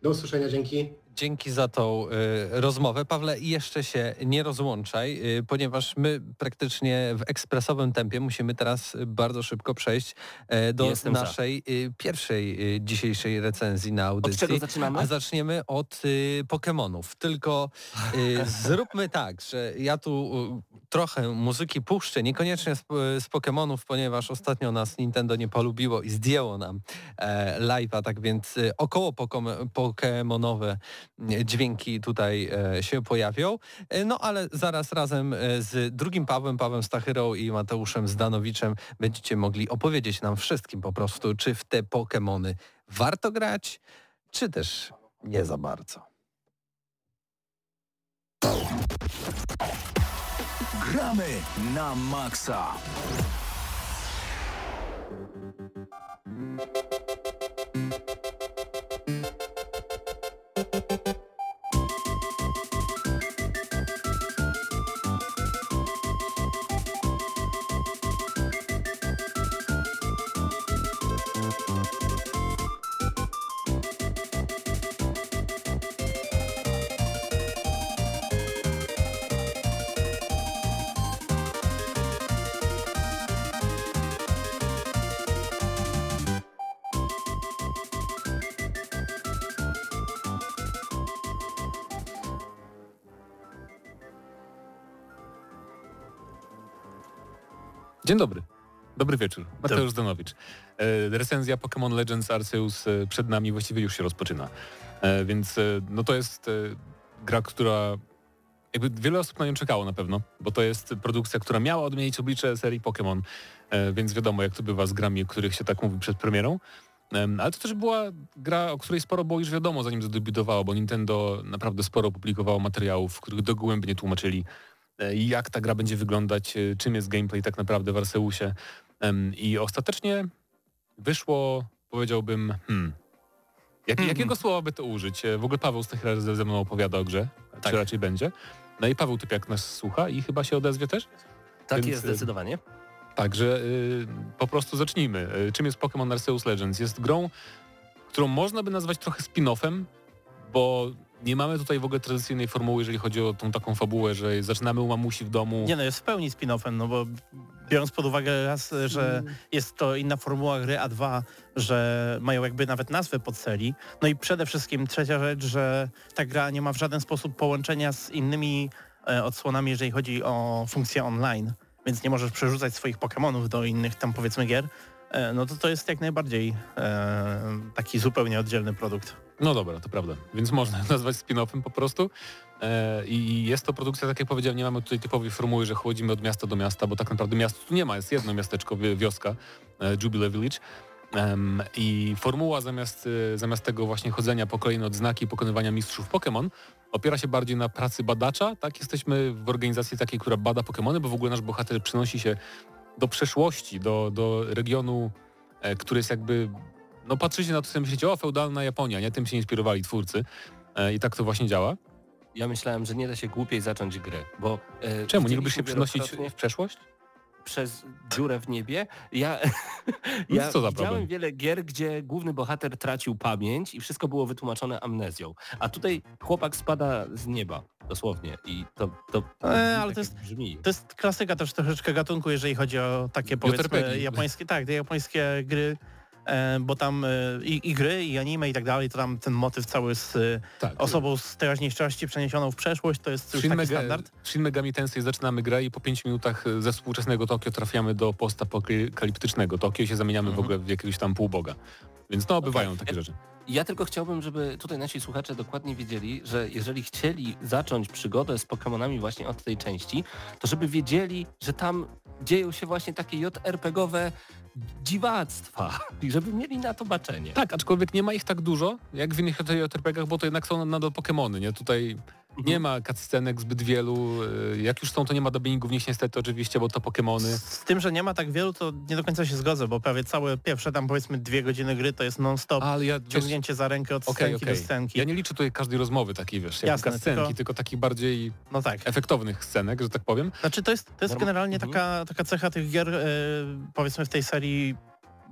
Do usłyszenia, dzięki. Dzięki za tą y, rozmowę. Pawle, jeszcze się nie rozłączaj, y, ponieważ my praktycznie w ekspresowym tempie musimy teraz bardzo szybko przejść e, do Jestem naszej y, pierwszej y, dzisiejszej recenzji na Od audycji. czego zaczynamy? A zaczniemy od y, Pokemonów. Tylko y, zróbmy tak, że ja tu y, trochę muzyki puszczę, niekoniecznie z, z Pokemonów, ponieważ ostatnio nas Nintendo nie polubiło i zdjęło nam e, live'a, tak więc y, około pokemonowe y, dźwięki tutaj e, się pojawią. E, no ale zaraz razem e, z drugim Pawłem, Pawłem Stachyrą i Mateuszem Zdanowiczem będziecie mogli opowiedzieć nam wszystkim po prostu, czy w te Pokemony warto grać, czy też nie za bardzo. Gramy na maksa. Dzień dobry. Dobry wieczór. Mateusz Zdanowicz. E, recenzja Pokémon Legends Arceus e, przed nami właściwie już się rozpoczyna. E, więc no to jest gra, która jakby wiele osób na nią czekało na pewno, bo to jest produkcja, która miała odmienić oblicze serii Pokémon, więc wiadomo jak to bywa z grami, o których się tak mówi przed premierą. Em, Ale to też była gra, o której sporo było już wiadomo zanim zadebiutowało, bo Nintendo naprawdę sporo publikowało materiałów, w których dogłębnie tłumaczyli jak ta gra będzie wyglądać, e, czym jest gameplay tak naprawdę w Arseusie. I ostatecznie wyszło, powiedziałbym, hmm, jak, Mhm. jakiego słowa by to użyć? E, W ogóle Paweł Stachera ze ze mną opowiada o grze, Tak. czy raczej będzie. No i Paweł Typiak nas słucha i chyba się odezwie też. Tak Więc, jest zdecydowanie. Także y, po prostu zacznijmy. Czym jest Pokémon Arceus Legends? Jest grą, którą można by nazwać trochę spin-offem, bo nie mamy tutaj w ogóle tradycyjnej formuły, jeżeli chodzi o tą taką fabułę, że zaczynamy u mamusi w domu. Nie no, jest w pełni spin-offem, no bo biorąc pod uwagę raz, że jest to inna formuła gry, a dwa, że mają jakby nawet nazwę podserii. No i przede wszystkim trzecia rzecz, że ta gra nie ma w żaden sposób połączenia z innymi e, odsłonami, jeżeli chodzi o funkcję online, więc nie możesz przerzucać swoich Pokémonów do innych tam powiedzmy gier. E, no to to jest jak najbardziej e, taki zupełnie oddzielny produkt. No dobra, to prawda. Więc można nazwać spin-offem po prostu. E, I jest to produkcja, tak jak powiedziałem, nie mamy tutaj typowej formuły, że chodzimy od miasta do miasta, bo tak naprawdę miasta tu nie ma, jest jedno miasteczko, wi- wioska, e, Jubilee Village. I formuła zamiast, e, zamiast tego właśnie chodzenia po kolejne odznaki pokonywania mistrzów Pokémon opiera się bardziej na pracy badacza. Tak, jesteśmy w organizacji takiej, która bada Pokémony, bo w ogóle nasz bohater przenosi się do przeszłości, do, do regionu, e, który jest jakby no patrzycie na to sobie myślicie, o feudalna Japonia, nie? Tym się inspirowali twórcy. E, I tak to właśnie działa. Ja myślałem, że nie da się głupiej zacząć gry, bo... e, Czemu? Nie lubisz się przenosić w przeszłość? Przez dziurę w niebie. Ja, No ja co za widziałem problem? wiele gier, gdzie główny bohater tracił pamięć i wszystko było wytłumaczone amnezją. A tutaj chłopak spada z nieba, dosłownie. I to, to, to E, brzmi ale tak, to jest- brzmi. To jest klasyka też troszeczkę gatunku, jeżeli chodzi o takie powiedzmy japońskie, tak, te japońskie gry, bo tam e, i, i gry, i anime i tak dalej, to tam ten motyw cały z e, Tak. osobą z teraźniejszości przeniesioną w przeszłość, to jest już Shin, taki Mega, standard. Shin Megami Tensei zaczynamy grę i po 5 minutach e, ze współczesnego Tokio trafiamy do postapokaliptycznego Tokio i się zamieniamy w Mhm. ogóle w jakiegoś tam półboga. Więc no, bywają takie rzeczy. Ja tylko chciałbym, żeby tutaj nasi słuchacze dokładnie wiedzieli, że jeżeli chcieli zacząć przygodę z Pokémonami właśnie od tej części, to żeby wiedzieli, że tam dzieją się właśnie takie JRPG-owe dziwactwa i żeby mieli na to baczenie. Tak, aczkolwiek nie ma ich tak dużo, jak w innych JRPG-ach, bo to jednak są nadal Pokémony, nie? Tutaj nie ma cutscenek zbyt wielu, e, jak już są, to nie ma dubbingu w nich niestety oczywiście, bo to Pokémony. Z tym, że nie ma tak wielu, to nie do końca się zgodzę, bo prawie całe pierwsze tam powiedzmy dwie godziny gry to jest non-stop Ale ja wiesz, ciągnięcie za rękę od scenki okej. do scenki. Ja nie liczę tutaj każdej rozmowy takiej, wiesz, jak Jasne, cutscenki, tylko- tylko takich bardziej No tak. efektownych scenek, że tak powiem. Znaczy to jest, to jest generalnie Mhm. taka, taka cecha tych gier, e, powiedzmy w tej serii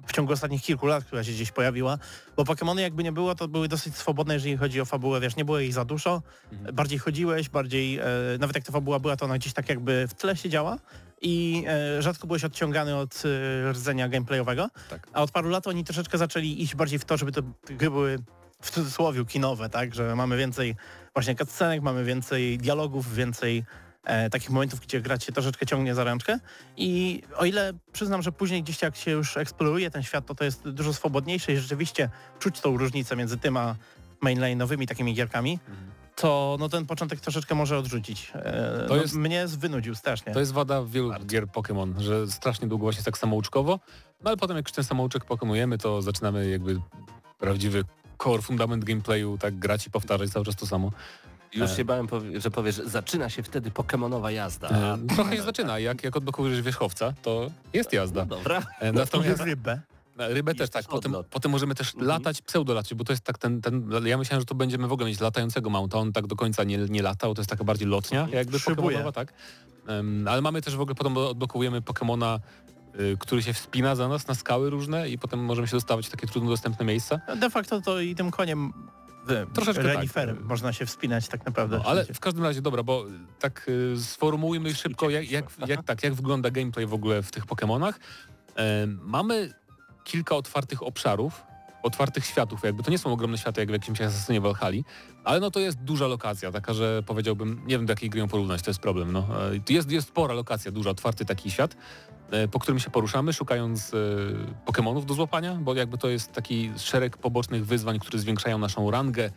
w ciągu ostatnich kilku lat, która się gdzieś pojawiła, bo Pokémony jakby nie było, to były dosyć swobodne, jeżeli chodzi o fabułę, wiesz, nie było ich za dużo, Mhm. bardziej chodziłeś, bardziej, e, nawet jak ta fabuła była, to ona gdzieś tak jakby w tle siedziała i e, rzadko byłeś odciągany od e, rdzenia gameplayowego, Tak. a od paru lat oni troszeczkę zaczęli iść bardziej w to, żeby te gry były w cudzysłowie kinowe, tak, że mamy więcej właśnie cutscenek, mamy więcej dialogów, więcej e, takich momentów, gdzie gra cię troszeczkę ciągnie za ręczkę i o ile przyznam, że później gdzieś jak się już eksploruje ten świat, to to jest dużo swobodniejsze i rzeczywiście czuć tą różnicę między tym a mainline'owymi takimi gierkami, to no ten początek troszeczkę może odrzucić. E, To no, jest- Mnie wynudził strasznie. To jest wada wielu gier Pokémon, że strasznie długo właśnie tak samouczkowo, no ale potem jak już ten samouczek pokonujemy, to zaczynamy jakby prawdziwy core, fundament gameplayu, tak grać i powtarzać cały czas to samo. Już E. się bałem, że powiesz, zaczyna się wtedy Pokemonowa jazda. E, trochę się zaczyna, jak, jak odblokujesz wierzchowca, to jest jazda. No dobra. E, To natomiast rybę. Rybę też tak, potem, potem możemy też Mhm. latać, pseudo latać, bo to jest tak ten, ten, ja myślałem, że to będziemy w ogóle mieć latającego mounta, on tak do końca nie, nie latał, to jest taka bardziej lotnia, jakby Szybuje. Pokemonowa, tak. Em, ale mamy też w ogóle, potem odblokujemy Pokemona, y, który się wspina za nas na skały różne i potem możemy się dostawać w takie trudno dostępne miejsca. De facto to i tym koniem Troszeczkę tak. reniferem można się wspinać tak naprawdę. No, ale w każdym razie, dobra, bo tak y, sformułujmy szybko, jak, jak, jak, tak, jak wygląda gameplay w ogóle w tych Pokemonach. Em, mamy kilka otwartych obszarów, otwartych światów, jakby to nie są ogromne światy jak w jakimś Assassinie Valhalla, ale no to jest duża lokacja, taka, że powiedziałbym, nie wiem do jakiej gry ją porównać, to jest problem. No. E, Jest, jest spora lokacja, duża, otwarty taki świat, e, po którym się poruszamy, szukając e, Pokemonów do złapania, bo jakby to jest taki szereg pobocznych wyzwań, które zwiększają naszą rangę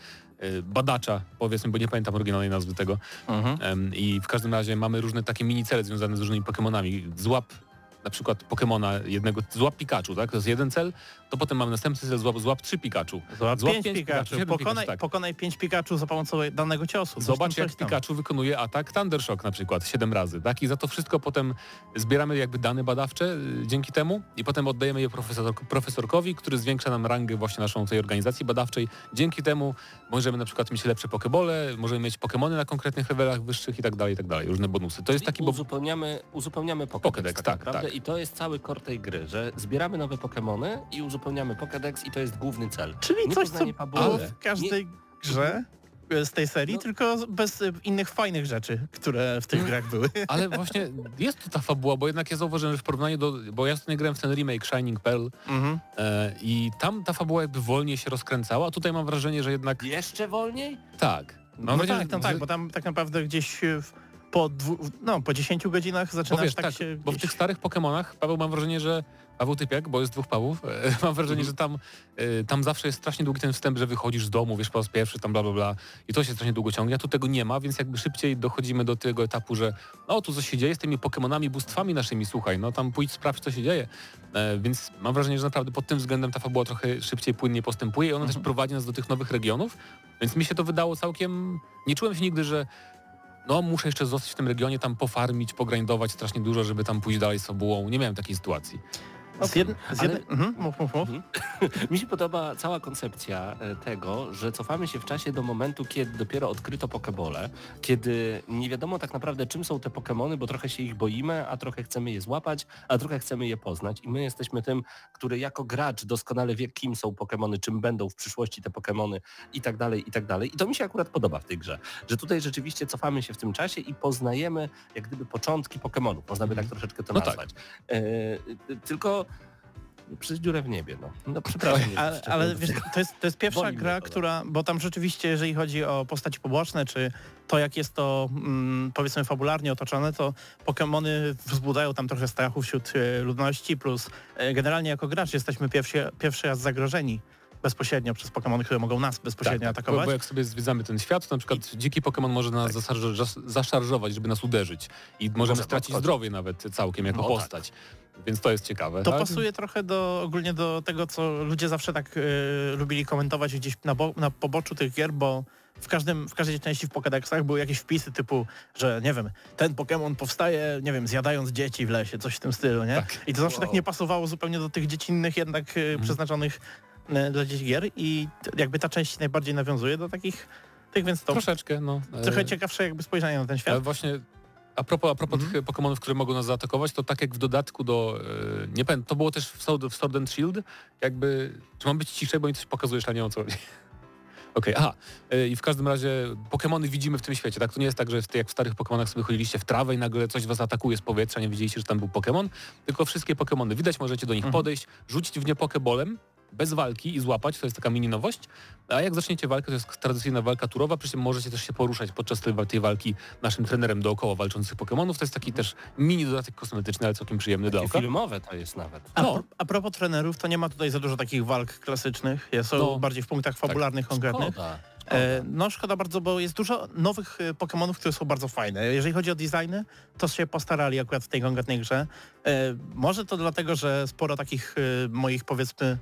badacza, powiedzmy, bo nie pamiętam oryginalnej nazwy tego. Mhm. I w każdym razie mamy różne takie minicele związane z różnymi Pokemonami. Złap na przykład Pokemona jednego, złap Pikachu, tak? To jest jeden cel, to potem mamy następny cel, złap, złap trzy Pikachu. Zobacz, Złap pięć pięć Pikachu. Pikachu, siedem Pokonaj, Pikachu, tak. pokonaj pięć Pikachu za pomocą danego ciosu. Zobacz jak tam. Pikachu wykonuje atak Thunder Shock na przykład 7 razy, tak? I za to wszystko potem zbieramy jakby dane badawcze y, dzięki temu i potem oddajemy je profesor, profesorkowi, który zwiększa nam rangę właśnie naszą tej organizacji badawczej. Dzięki temu możemy na przykład mieć lepsze pokebole, możemy mieć pokemony na konkretnych levelach wyższych i tak dalej, i tak dalej, różne bonusy. To jest taki, bo uzupełniamy, uzupełniamy Pokédex, Pokédex, tak, tak, tak. I to jest cały core tej gry, że zbieramy nowe Pokémony i uzupełniamy Pokédex i to jest główny cel. Czyli Nie coś, co było nie- w każdej grze e, z tej serii, No. tylko bez e, innych fajnych rzeczy, które w tych grach były. Ale właśnie jest tu ta fabuła, bo jednak ja zauważyłem, że w porównaniu do... Bo ja ostatnio grałem w ten remake Shining Pearl Mhm. e, i tam ta fabuła jakby wolniej się rozkręcała, a tutaj mam wrażenie, że jednak Jeszcze wolniej? tak. Mam No wrażenie, tak, no że- tak, bo tam tak naprawdę gdzieś w, po, dwu, no, po 10 godzinach zaczynasz wiesz, tak, tak, się... bo w tych starych Pokemonach, Paweł, mam wrażenie, że Paweł Typiak, bo jest dwóch Pawłów, e, mam wrażenie, że tam, e, tam zawsze jest strasznie długi ten wstęp, że wychodzisz z domu, wiesz, po raz pierwszy, tam bla, bla, bla i to się strasznie długo ciągnie, a tu tego nie ma, więc jakby szybciej dochodzimy do tego etapu, że no tu coś się dzieje z tymi Pokemonami, bóstwami naszymi, słuchaj, no tam pójdź, sprawdź, co się dzieje, e, więc mam wrażenie, że naprawdę pod tym względem ta fabuła trochę szybciej, płynnie postępuje i ona też prowadzi nas do tych nowych regionów, więc mi się to wydało całkiem, nie czułem się nigdy, że no muszę jeszcze zostać w tym regionie, tam pofarmić, pogrindować strasznie dużo, żeby tam pójść dalej z fabułą. Nie miałem takiej sytuacji. Z jed... z Ale- jed... mhm, mów, mów, mów. Mi się podoba cała koncepcja e, tego, że cofamy się w czasie do momentu, kiedy dopiero odkryto pokebole, kiedy nie wiadomo tak naprawdę czym są te pokemony, bo trochę się ich boimy, a trochę chcemy je złapać, a trochę chcemy je poznać i my jesteśmy tym, który jako gracz doskonale wie kim są pokemony, czym będą w przyszłości te pokemony i tak dalej, i tak dalej. I to mi się akurat podoba w tej grze, że tutaj rzeczywiście cofamy się w tym czasie i poznajemy jak gdyby początki pokemonów, można by tak troszeczkę to No tak. nazwać. E, tylko przez dziurę w niebie, no. No przepraszam. Ale, ale wiesz, to jest, to jest pierwsza gra, to, która, bo tam rzeczywiście, jeżeli chodzi o postaci poboczne, czy to jak jest to mm, powiedzmy fabularnie otoczone, to Pokémony wzbudzają tam trochę strachu wśród e, ludności, plus e, generalnie jako gracz jesteśmy pierwszy, pierwszy raz zagrożeni bezpośrednio przez Pokémony, które mogą nas bezpośrednio Tak, bo, atakować. bo jak sobie zwiedzamy ten świat, to na przykład dziki Pokémon może nas zaszarżo- zaszarżować, żeby nas uderzyć i możemy Może stracić podchodzić. zdrowie nawet całkiem jako No tak. postać. Więc to jest ciekawe. To Ale- pasuje trochę do ogólnie do tego, co ludzie zawsze tak e, lubili komentować gdzieś na, bo, na poboczu tych gier, bo w, każdym, w każdej części w Pokédexach były jakieś wpisy typu, że nie wiem, ten Pokémon powstaje, nie wiem, zjadając dzieci w lesie, coś w tym stylu, nie? Tak. I to zawsze Wow. tak nie pasowało zupełnie do tych dziecinnych jednak e, przeznaczonych e, dla dzieci gier i jakby ta część najbardziej nawiązuje do takich tych, więc to Troszeczkę, no. trochę E, ciekawsze jakby spojrzenie na ten Ale świat. właśnie a propos, a propos Mhm. tych Pokemonów, które mogą nas zaatakować, to tak jak w dodatku do... E, nie pamiętam, to było też w Sword, w Sword and Shield, jakby... Czy mam być ciszej, bo mi coś pokazujesz, a nie wiem o co chodzi. Okej, aha. E, I w każdym razie Pokemony widzimy w tym świecie, tak? To nie jest tak, że w, jak w starych Pokemonach sobie chodziliście w trawę i nagle coś was atakuje z powietrza, nie wiedzieliście, że tam był Pokemon, tylko wszystkie Pokemony widać, możecie do nich Mhm. podejść, rzucić w nie Pokebolem, bez walki i złapać, to jest taka mini nowość. A jak zaczniecie walkę, to jest tradycyjna walka turowa, przy czym możecie też się poruszać podczas tej, walki naszym trenerem dookoła walczących Pokemonów. To jest taki też mini dodatek kosmetyczny, ale całkiem przyjemny dla oka. filmowe to jest nawet. A, no. a propos trenerów, to nie ma tutaj za dużo takich walk klasycznych, są No. bardziej w punktach fabularnych konkretnych. Szkoda. E, no szkoda bardzo, bo jest dużo nowych e, Pokémonów, które są bardzo fajne. Jeżeli chodzi o designy, to się postarali akurat w tej konkretnej grze. E, może to dlatego, że sporo takich moich powiedzmy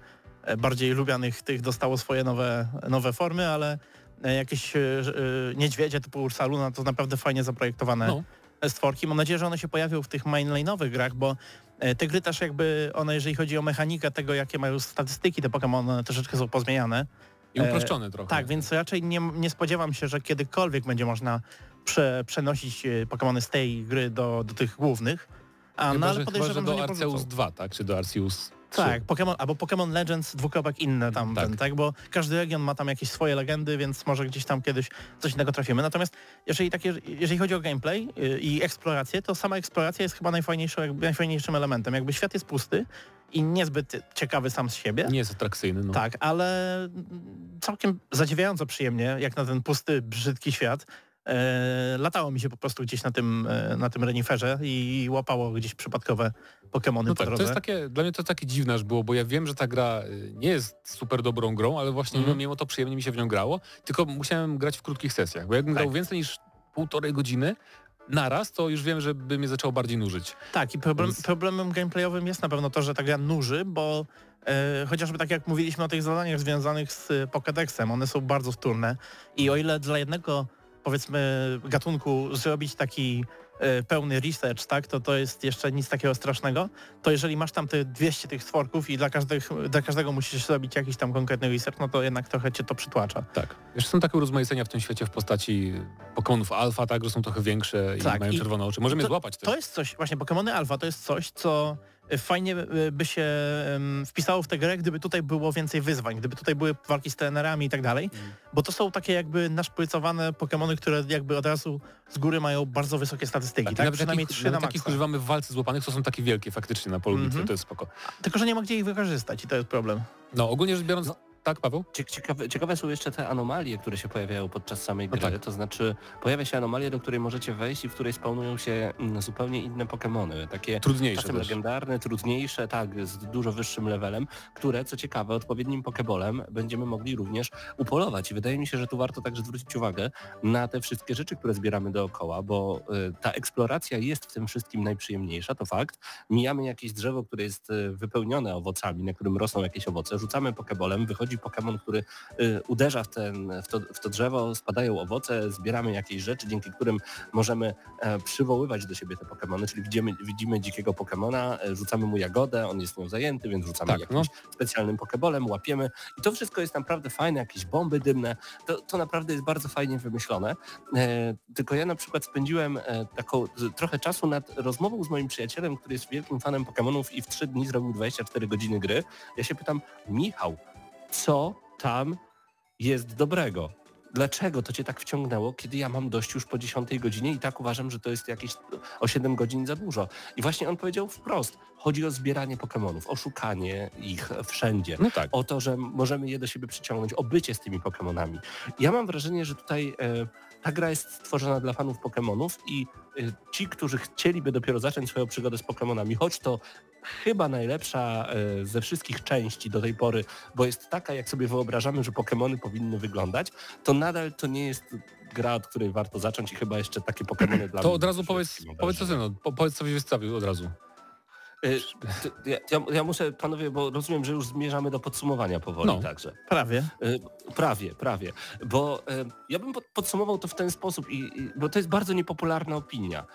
bardziej lubianych tych dostało swoje nowe, nowe formy, ale e, jakieś e, e, niedźwiedzie typu Ursaluna to naprawdę fajnie zaprojektowane No. stworki. Mam nadzieję, że one się pojawią w tych mainlane'owych grach, bo e, te gry też jakby one, jeżeli chodzi o mechanikę tego, jakie mają statystyki te Pokémon, one troszeczkę są pozmieniane. I uproszczone trochę. Tak, więc raczej nie, nie spodziewam się, że kiedykolwiek będzie można prze, przenosić e, Pokémony z tej gry do, do tych głównych. A, Chyba, no, ale że, chyba, że podejrzewam, do Arceus porzucą. 2, tak? Czy do Arceus 3. Tak, Pokemon, albo Pokémon Legends dwukropek inne tam, Tak. Ten, tak, bo każdy region ma tam jakieś swoje legendy, więc może gdzieś tam kiedyś coś innego trafimy. Natomiast jeżeli, takie, jeżeli chodzi o gameplay y, i eksplorację, to sama eksploracja jest chyba najfajniejszym elementem. Jakby świat jest pusty i niezbyt ciekawy sam z siebie. Nie jest atrakcyjny, no. Tak, ale całkiem zadziwiająco przyjemnie, jak na ten pusty, brzydki świat. E, latało mi się po prostu gdzieś na tym, e, na tym reniferze i łapało gdzieś przypadkowe Pokemony No tak, to jest takie, dla mnie to takie dziwne aż było, bo ja wiem, że ta gra y, nie jest super dobrą grą, ale właśnie Mhm. mimo to przyjemnie mi się w nią grało, tylko musiałem grać w krótkich sesjach, bo jakbym Tak. grał więcej niż półtorej godziny naraz, to już wiem, że by mnie zaczęło bardziej nużyć. Tak, i problem, Więc- problemem gameplayowym jest na pewno to, że ta gra nuży, bo e, chociażby tak jak mówiliśmy o tych zadaniach związanych z e, Pokédexem, one są bardzo wtórne i o ile dla jednego powiedzmy gatunku zrobić taki e, pełny research, tak, to to jest jeszcze nic takiego strasznego, to jeżeli masz tam te 200 tych stworków i dla, każdych, dla każdego musisz zrobić jakiś tam konkretny research, no to jednak trochę cię to przytłacza. Tak. Jeszcze są takie urozmaicenia w tym świecie w postaci Pokemonów alfa, tak, że są trochę większe Tak, i mają i czerwone oczy. Możemy to- złapać też. To jest coś, właśnie Pokémony Alpha to jest coś, co fajnie e, by się wpisało w tę grę, gdyby tutaj było więcej wyzwań, gdyby tutaj były walki z trenerami i tak dalej, Mm. bo to są takie jakby naszprycowane Pokémony, które jakby od razu z góry mają bardzo wysokie statystyki, Tak, tak? Przynajmniej takich, trzy na takich używamy w walce złapanych, to są takie wielkie faktycznie na polu bitwy, Mhm. to jest spoko. Tylko, że nie ma gdzie ich wykorzystać i to jest problem. No ogólnie rzecz biorąc, No. Tak Paweł? Cie- Ciekawe, ciekawe są jeszcze te anomalie, które się pojawiają podczas samej No gry. tak. To znaczy pojawia się anomalia, do której możecie wejść i w której spawnują się mm, zupełnie inne Pokemony. Takie Trudniejsze czasem też. legendarne, trudniejsze, tak, z dużo wyższym levelem, które, co ciekawe, odpowiednim Pokebolem będziemy mogli również upolować. I wydaje mi się, że tu warto także zwrócić uwagę na te wszystkie rzeczy, które zbieramy dookoła, bo y, ta eksploracja jest w tym wszystkim najprzyjemniejsza, to fakt. Mijamy jakieś drzewo, które jest y, wypełnione owocami, na którym rosną jakieś owoce, rzucamy Pokebolem, wychodzi przychodzi Pokémon, który y, uderza w, ten, w, to, w to drzewo, spadają owoce, zbieramy jakieś rzeczy, dzięki którym możemy e, przywoływać do siebie te Pokémony, czyli widzimy, widzimy dzikiego Pokémona, e, rzucamy mu jagodę, on jest nią zajęty, więc rzucamy Tak, jakimś specjalnym Pokébolem, łapiemy i to wszystko jest naprawdę fajne, jakieś bomby dymne, to, to naprawdę jest bardzo fajnie wymyślone. E, tylko ja na przykład spędziłem taką trochę czasu nad rozmową z moim przyjacielem, który jest wielkim fanem Pokémonów i w trzy dni zrobił 24 godziny gry. Ja się pytam, Michał, co tam jest dobrego? Dlaczego to cię tak wciągnęło, kiedy ja mam dość już po 10 godzinie i tak uważam, że to jest jakieś o 7 godzin za dużo. I właśnie on powiedział wprost, chodzi o zbieranie Pokémonów, o szukanie ich wszędzie No tak. o to, że możemy je do siebie przyciągnąć, o bycie z tymi Pokémonami. Ja mam wrażenie, że tutaj e, ta gra jest stworzona dla fanów Pokémonów i ci, którzy chcieliby dopiero zacząć swoją przygodę z Pokémonami, choć to chyba najlepsza e, ze wszystkich części do tej pory, bo jest taka, jak sobie wyobrażamy, że Pokémony powinny wyglądać, to nadal to nie jest gra, od której warto zacząć i chyba jeszcze takie Pokémony dla To od razu powiedz, powiedz co ty, no, po, powiedz co byś wystawił od razu. Ty- Ja, ja, muszę, panowie, bo rozumiem, że już zmierzamy do podsumowania powoli No. także. Prawie. Y, Prawie, prawie. Bo y, ja bym pod- podsumował to w ten sposób, i, i, bo to jest bardzo niepopularna opinia.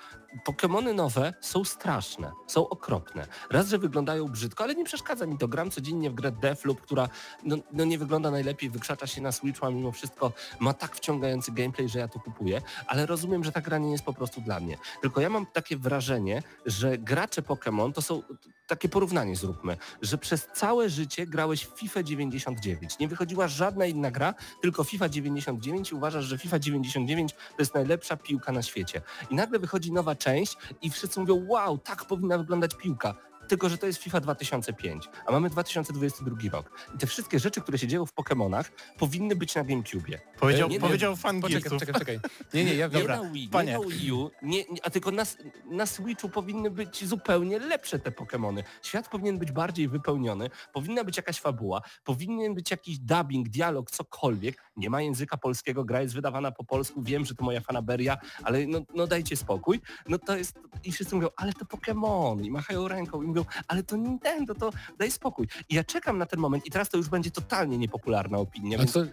Pokemony nowe są straszne, są okropne. Raz, że wyglądają brzydko, ale nie przeszkadza mi to. Gram codziennie w grę Deathloop, która no, no nie wygląda najlepiej, wykrzacza się na Switchu, a mimo wszystko ma tak wciągający gameplay, że ja to kupuję. Ale rozumiem, że ta gra nie jest po prostu dla mnie. Tylko ja mam takie wrażenie, że gracze Pokémon to są takie porównanie zróbmy, że przez całe życie grałeś w FIFA 99. Nie wychodziła żadna inna gra, tylko FIFA 99 i uważasz, że FIFA 99 to jest najlepsza piłka na świecie. I nagle wychodzi nowa część i wszyscy mówią, wow, tak powinna wyglądać piłka. Tylko, że to jest FIFA 2005, a mamy 2022 rok. I te wszystkie rzeczy, które się dzieją w Pokémonach, powinny być na GameCube. Powiedział, nie, nie, powiedział fan Poczekaj, Gearsów. czekaj, czekaj. Nie, nie, ja Nie Dobra, na Wii, panie. nie na Wii U, nie, nie, a tylko na, na Switchu powinny być zupełnie lepsze te Pokémony. Świat powinien być bardziej wypełniony, powinna być jakaś fabuła, powinien być jakiś dubbing, dialog, cokolwiek. Nie ma języka polskiego, gra jest wydawana po polsku, wiem, że to moja fanaberia, ale no, no dajcie spokój. No to jest, i wszyscy mówią, ale to Pokémon i machają ręką i mówią, ale to Nintendo, to daj spokój. I ja czekam na ten moment i teraz to już będzie totalnie niepopularna opinia, więc e,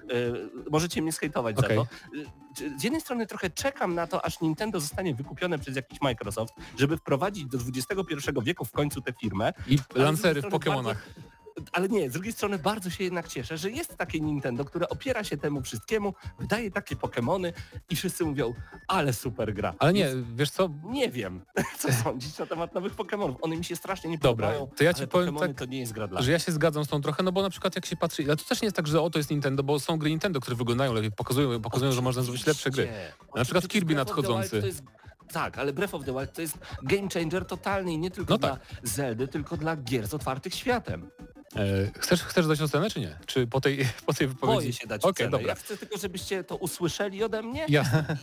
możecie mnie skejtować Okej. za to. E, Z jednej strony trochę czekam na to, aż Nintendo zostanie wykupione przez jakiś Microsoft, żeby wprowadzić do XXI wieku w końcu tę firmę. I lancery w Pokémonach. bardzo- Ale nie, z drugiej strony bardzo się jednak cieszę, że jest takie Nintendo, które opiera się temu wszystkiemu, wydaje takie Pokémony i wszyscy mówią, ale super gra. Ale nie, Więc wiesz co, nie wiem, co sądzić na temat nowych Pokémonów. One mi się strasznie nie Dobra, podobają, to ja ci powiem tak, to nie jest gra dla że ja się zgadzam z tą trochę, no bo na przykład jak się patrzy, ale to też nie jest tak, że o to jest Nintendo, bo są gry Nintendo, które wyglądają lepiej, pokazują, pokazują że można zrobić lepsze gry. Na przykład Kirby nadchodzący. Tak, ale Breath of the Wild to jest game changer totalny i nie tylko No dla tak. Zeldy, tylko dla gier z otwartych światem. E, chcesz, chcesz dać ocenę, czy nie? Czy po tej, po tej wypowiedzi? Boję się dać Okej, ocenę. dobra. Ja chcę tylko, żebyście to usłyszeli ode mnie. Jasne.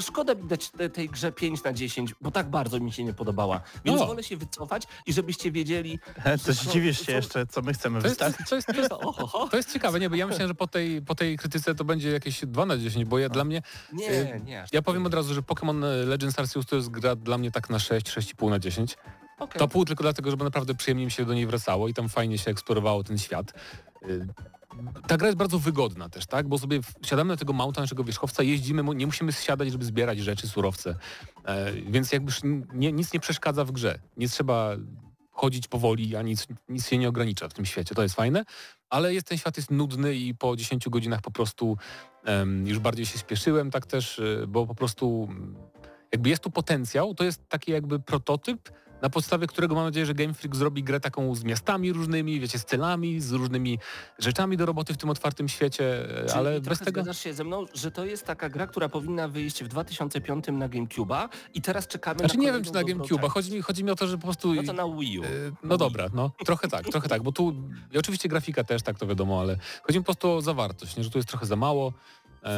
Szkoda mi dać te, tej grze 5 na 10, bo tak bardzo mi się nie podobała. Więc No. wolę się wycofać i żebyście wiedzieli... To dziwisz się są- jeszcze, co my chcemy To jest, wystawić. to, jest, to, jest, to jest ciekawe, nie? Bo ja myślałem, że po tej, po tej krytyce to będzie jakieś 2 na 10, bo ja, dla mnie, nie, nie. aż ja tak powiem nie. od razu, że Pokémon Legends Arceus to jest gra dla mnie tak na 6, 6,5 na 10. Okej. To pół tylko dlatego, żeby naprawdę przyjemnie mi się do niej wracało i tam fajnie się eksplorowało ten świat. Y, Ta gra jest bardzo wygodna też, tak? Bo sobie siadamy na tego mounta naszego wierzchowca, jeździmy, nie musimy siadać, żeby zbierać rzeczy, surowce. E, więc jakby nie, nic nie przeszkadza w grze. Nie trzeba chodzić powoli, a nic, nic się nie ogranicza w tym świecie. To jest fajne, ale jest, ten świat jest nudny i po 10 godzinach po prostu em, już bardziej się spieszyłem, tak też, y, bo po prostu mm, jakby jest tu potencjał, to jest taki jakby prototyp, na podstawie którego mam nadzieję, że Game Freak zrobi grę taką z miastami różnymi, wiecie, z celami, z różnymi rzeczami do roboty w tym otwartym świecie, e, Czyli ale bez tego... zgadzasz się ze mną, że to jest taka gra, która powinna wyjść w 2005 na GameCube'a i teraz czekamy Znaczy na nie wiem, czy na GameCube'a, chodzi mi, chodzi mi o to, że po prostu... No to na Wii U. E, No dobra, no trochę tak, trochę tak, bo tu i oczywiście grafika też, tak to wiadomo, ale chodzi mi po prostu o zawartość, nie, że tu jest trochę za mało.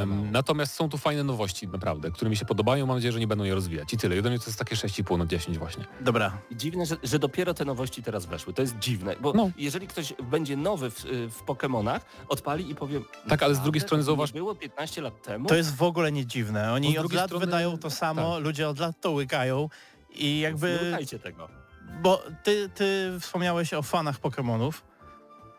Mało. natomiast są tu fajne nowości, naprawdę, które mi się podobają, mam nadzieję, że nie będą je rozwijać. I tyle. I ode mnie to jest takie 6,5 na 10 właśnie. Dobra, Dziwne, że, że dopiero te nowości teraz weszły. To jest dziwne, bo No. jeżeli ktoś będzie nowy w, w Pokemonach, odpali i powie... Tak, ale z drugiej "Naprawdę? strony nie zauważ- było 15 lat temu? to jest w ogóle nie dziwne. Oni Bo od lat strony- wydają to samo, ludzie od lat to łykają i Nie jakby... łykajcie tego. Bo ty, ty wspomniałeś o fanach Pokemonów.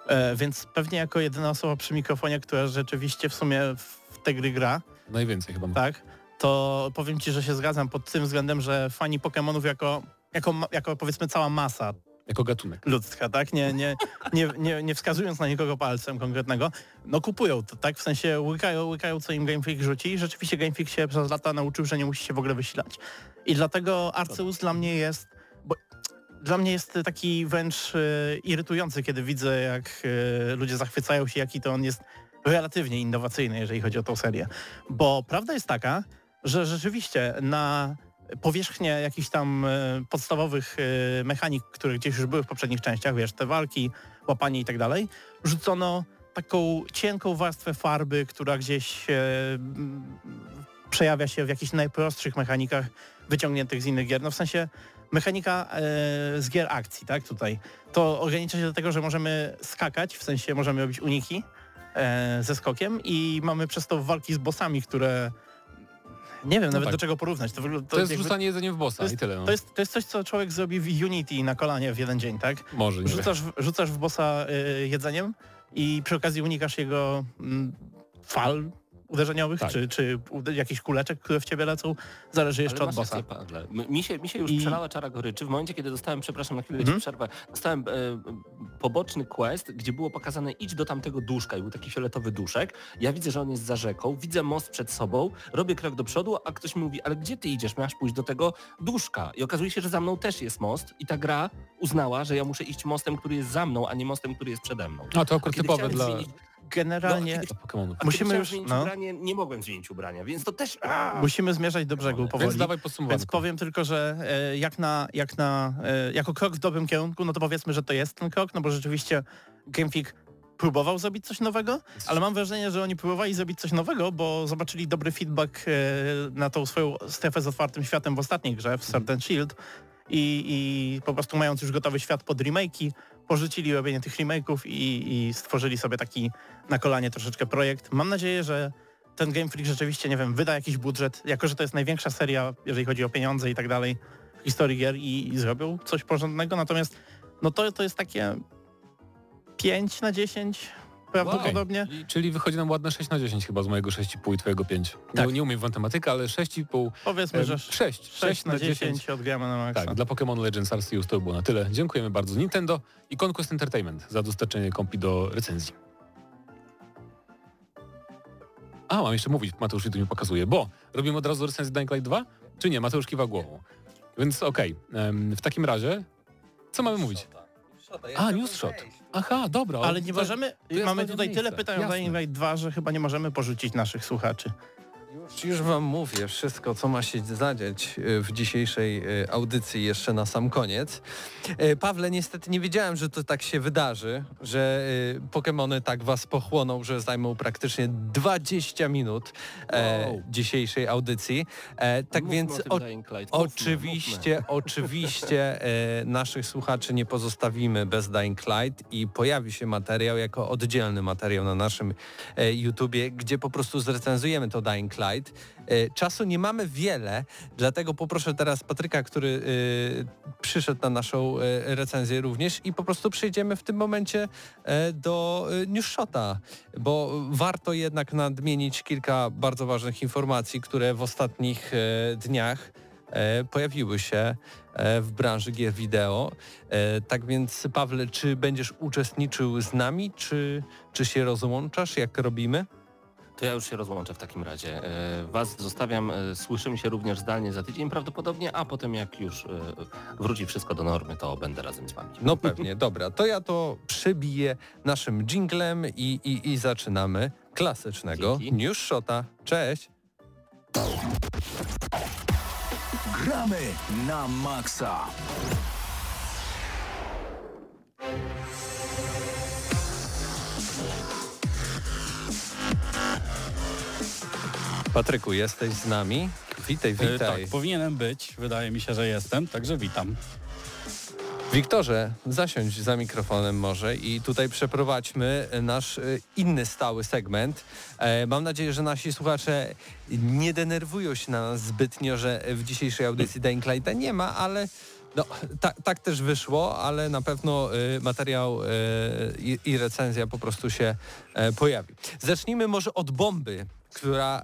E, więc pewnie jako jedyna osoba przy mikrofonie, która rzeczywiście w sumie w te gry gra, Najwięcej chyba. tak, to powiem Ci, że się zgadzam pod tym względem, że fani Pokémonów jako, jako, jako powiedzmy cała masa Jako gatunek. ludzka, tak? Nie, nie, nie, nie, nie wskazując na nikogo palcem konkretnego, no kupują to, tak? W sensie łykają, łykają co im Game Freak rzuci i rzeczywiście Game Freak się przez lata nauczył, że nie musi się w ogóle wysilać. I dlatego Arceus dla mnie jest, bo dla mnie jest taki wręcz e, irytujący, kiedy widzę jak e, ludzie zachwycają się, jaki to on jest relatywnie innowacyjny, jeżeli chodzi o tą serię. Bo prawda jest taka, że rzeczywiście na powierzchnię jakichś tam e, podstawowych e, mechanik, które gdzieś już były w poprzednich częściach, wiesz, te walki, łapanie i tak dalej, rzucono taką cienką warstwę farby, która gdzieś e, przejawia się w jakichś najprostszych mechanikach wyciągniętych z innych gier. No w sensie mechanika e, z gier akcji, tak, tutaj. To ogranicza się do tego, że możemy skakać, w sensie możemy robić uniki ze skokiem i mamy przez to walki z bossami, które nie wiem nawet tak. do czego porównać. To, wygląda- To jest jakby- rzucanie jedzeniem w bossa to jest, i tyle. No. to, jest, to jest coś, co człowiek zrobi w Unity na kolanie w jeden dzień, tak? Może, nie. Rzucasz, w- rzucasz w bossa y, jedzeniem i przy okazji unikasz jego mm, fal uderzeniowych, Tak. czy, czy jakichś kuleczek, które w ciebie lecą, zależy jeszcze Ale od masz bossa. rację, Mi się, mi się już I- przelała czara goryczy w momencie, kiedy dostałem, przepraszam na chwilę, ci przerwę, dostałem e, poboczny quest, gdzie było pokazane idź do tamtego duszka i był taki fioletowy duszek. Ja widzę, że on jest za rzeką, widzę most przed sobą, robię krok do przodu, a ktoś mi mówi, ale gdzie ty idziesz? Miałeś pójść do tego duszka. I okazuje się, że za mną też jest most i ta gra uznała, że ja muszę iść mostem, który jest za mną, a nie mostem, który jest przede mną. A to akurat typowe dla, zmienić, Generalnie No, Pokemonów. Musimy już- zmienić no. ubranie, nie mogłem zmienić ubrania, więc to też... A! musimy zmierzać do brzegu powoli. Więc dawaj. Więc powiem tylko, że e, jak na, jak na, e, jako krok w dobrym kierunku, no to powiedzmy, że to jest ten krok, no bo rzeczywiście Game Freak próbował zrobić coś nowego, ale mam wrażenie, że oni próbowali zrobić coś nowego, bo zobaczyli dobry feedback e, na tą swoją strefę z otwartym światem w ostatniej grze, w Sword Shield i, i po prostu mając już gotowy świat pod remake'i, porzucili robienie tych remake'ów i, i stworzyli sobie taki na kolanie troszeczkę projekt. Mam nadzieję, że ten Game Freak rzeczywiście, nie wiem, wyda jakiś budżet, jako że to jest największa seria, jeżeli chodzi o pieniądze i tak dalej, w historii gier i, i zrobią coś porządnego, natomiast no to, to jest takie 5 na 10 prawdopodobnie. I- Czyli wychodzi nam ładne 6 na 10 chyba z mojego 6,5 i twojego 5. Tak. No, nie umiem w matematykę, ale 6,5. Powiedzmy, że 6. 6 na 10 odgramy na maksa. Tak, dla Pokémon Legends Arceus to by było na tyle. Dziękujemy bardzo Nintendo i Conquest Entertainment za dostarczenie kompi do recenzji. A, mam jeszcze mówić, Mateusz mi tu nie pokazuje, bo robimy od razu recenzję Dying Light 2? Czy nie? Mateusz kiwa głową. Więc okej, em, w takim razie, co mamy mówić? A, news shot. Aha, dobra. Ale nie to- możemy, jest mamy fajne tutaj tyle miejsce. pytań o Jasne. Dying Light 2, że chyba nie możemy porzucić naszych słuchaczy. Już, już wam mówię wszystko, co ma się zadziać e, w dzisiejszej e, audycji jeszcze na sam koniec. E, Pawle, niestety nie wiedziałem, że to tak się wydarzy, że Pokemony tak was pochłoną, że zajmą praktycznie 20 minut Wow. dzisiejszej audycji. Tak Mówmy więc o tym o, Dying Light. Mówmy, Oczywiście, oczywiście naszych słuchaczy nie pozostawimy bez Dying Light i pojawi się materiał jako oddzielny materiał na naszym YouTubie, gdzie po prostu zrecenzujemy to Dying Light. E, czasu nie mamy wiele, dlatego poproszę teraz Patryka, który e, przyszedł na naszą e, recenzję również i po prostu przejdziemy w tym momencie do e, News Shota, bo warto jednak nadmienić kilka bardzo ważnych informacji, które w ostatnich dniach pojawiły się w branży gier wideo. Tak więc Pawle, czy będziesz uczestniczył z nami, czy, czy się rozłączasz, jak robimy? To ja już się rozłączę w takim razie. E, Was zostawiam, e, słyszymy się również zdalnie za tydzień prawdopodobnie, a potem jak już e, wróci wszystko do normy, to będę razem z Wami. No pewnie, dobra. To ja to przybiję naszym jinglem i, i, i zaczynamy klasycznego Dzięki. News Shota. Cześć! Gramy na maksa. Patryku, jesteś z nami? Witaj, E, witaj. Tak, powinienem być. Wydaje mi się, że jestem, także witam. Wiktorze, zasiądź za mikrofonem może i tutaj przeprowadźmy nasz e, inny stały segment. E, Mam nadzieję, że nasi słuchacze nie denerwują się na nas zbytnio, że w dzisiejszej audycji Dying Lighta nie ma, ale No, ta, tak też wyszło, ale na pewno y, materiał y, i, recenzja po prostu się pojawi. Zacznijmy może od bomby, która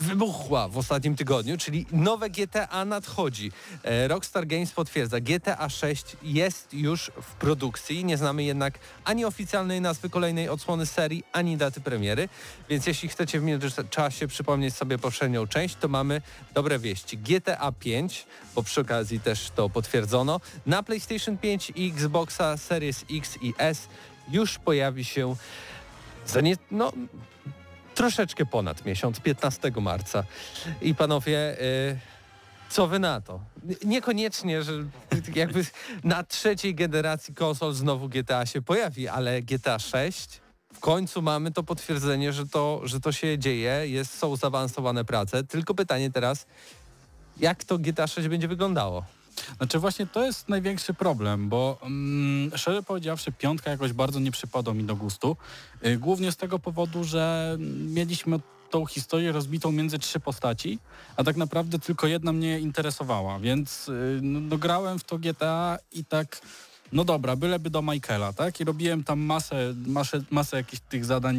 wybuchła w ostatnim tygodniu, czyli nowe GTA nadchodzi. E, Rockstar Games potwierdza, GTA 6 jest już w produkcji, nie znamy jednak ani oficjalnej nazwy kolejnej odsłony serii, ani daty premiery, więc jeśli chcecie w międzyczasie przypomnieć sobie poprzednią część, to mamy dobre wieści. GTA 5, bo przy okazji też to potwierdzono, na PlayStation 5 i Xboxa Series X i S już pojawi się za nie, no, troszeczkę ponad miesiąc, 15 marca. I panowie, y, co wy na to? Niekoniecznie, że jakby na trzeciej generacji konsol znowu GTA się pojawi, ale GTA 6 w końcu mamy to potwierdzenie, że to, że to się dzieje, jest, są zaawansowane prace. Tylko pytanie teraz, jak to GTA 6 będzie wyglądało? Znaczy właśnie to jest największy problem, bo mm, szczerze powiedziawszy piątka jakoś bardzo nie przypadła mi do gustu. Y, głównie z tego powodu, że mieliśmy tą historię rozbitą między trzy postaci, a tak naprawdę tylko jedna mnie interesowała, więc y, no, grałem w to GTA i tak no dobra, byleby do Michaela, tak? I robiłem tam masę, masę, masę jakichś tych zadań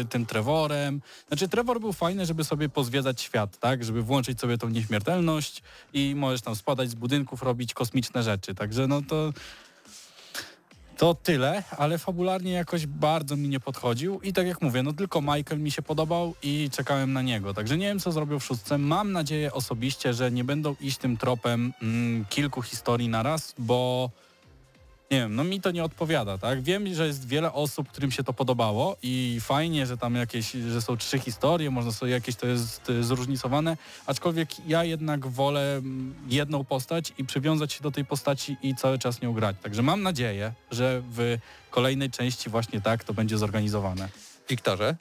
y, tym Trevorem. Znaczy Trevor był fajny, żeby sobie pozwiedzać świat, tak? Żeby włączyć sobie tą nieśmiertelność i możesz tam spadać z budynków, robić kosmiczne rzeczy. Także no to... To tyle, ale fabularnie jakoś bardzo mi nie podchodził i tak jak mówię, no tylko Michael mi się podobał i czekałem na niego. Także nie wiem, co zrobił w szóstce. Mam nadzieję osobiście, że nie będą iść tym tropem mm, kilku historii na raz, bo nie wiem, no mi to nie odpowiada, tak? Wiem, że jest wiele osób, którym się to podobało i fajnie, że tam jakieś, że są trzy historie, można sobie jakieś to jest zróżnicowane, aczkolwiek ja jednak wolę mm, jedną postać i przywiązać się do tej postaci i cały czas nią grać. Także mam nadzieję, że w kolejnej części właśnie tak to będzie zorganizowane. Wiktorze?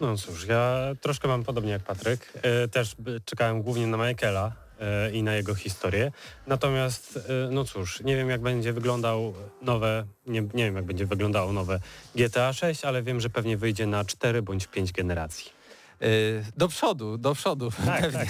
No cóż, ja troszkę mam podobnie jak Patryk. E, też czekałem głównie na Michaela, i na jego historię. Natomiast, e, no cóż, nie wiem jak będzie wyglądał nowe, nie, nie wiem jak będzie wyglądało nowe GTA 6, ale wiem, że pewnie wyjdzie na 4 bądź 5 generacji. E, do przodu, do przodu. Tak, tak.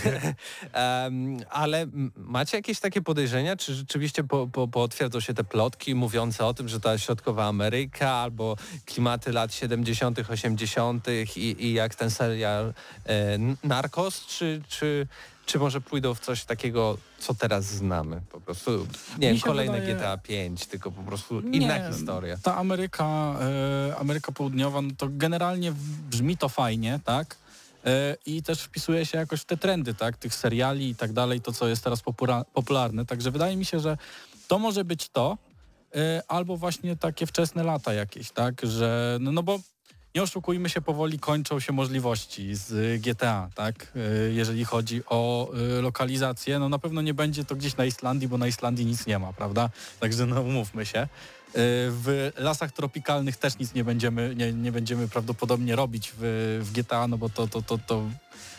ale macie jakieś takie podejrzenia, czy rzeczywiście po, po, potwierdzą się te plotki mówiące o tym, że ta środkowa Ameryka albo klimaty lat 70., 80. i, i jak ten serial e, Narcos, czy, czy czy może pójdą w coś takiego, co teraz znamy? Po prostu, nie wiem, kolejne wydaje... GTA 5, tylko po prostu inna nie, historia. Ta Ameryka, e, Ameryka Południowa, no to generalnie brzmi to fajnie, tak? E, I też wpisuje się jakoś w te trendy, tak? Tych seriali i tak dalej, to co jest teraz popularne. Także wydaje mi się, że to może być to, e, albo właśnie takie wczesne lata jakieś, tak? Że, no, no bo nie oszukujmy się, powoli kończą się możliwości z GTA, tak? Y, jeżeli chodzi o y, lokalizację, no na pewno nie będzie to gdzieś na Islandii, bo na Islandii nic nie ma, prawda? Także no umówmy się. Y, w lasach tropikalnych też nic nie będziemy, nie, nie będziemy prawdopodobnie robić w, w GTA, no bo to, to, to, to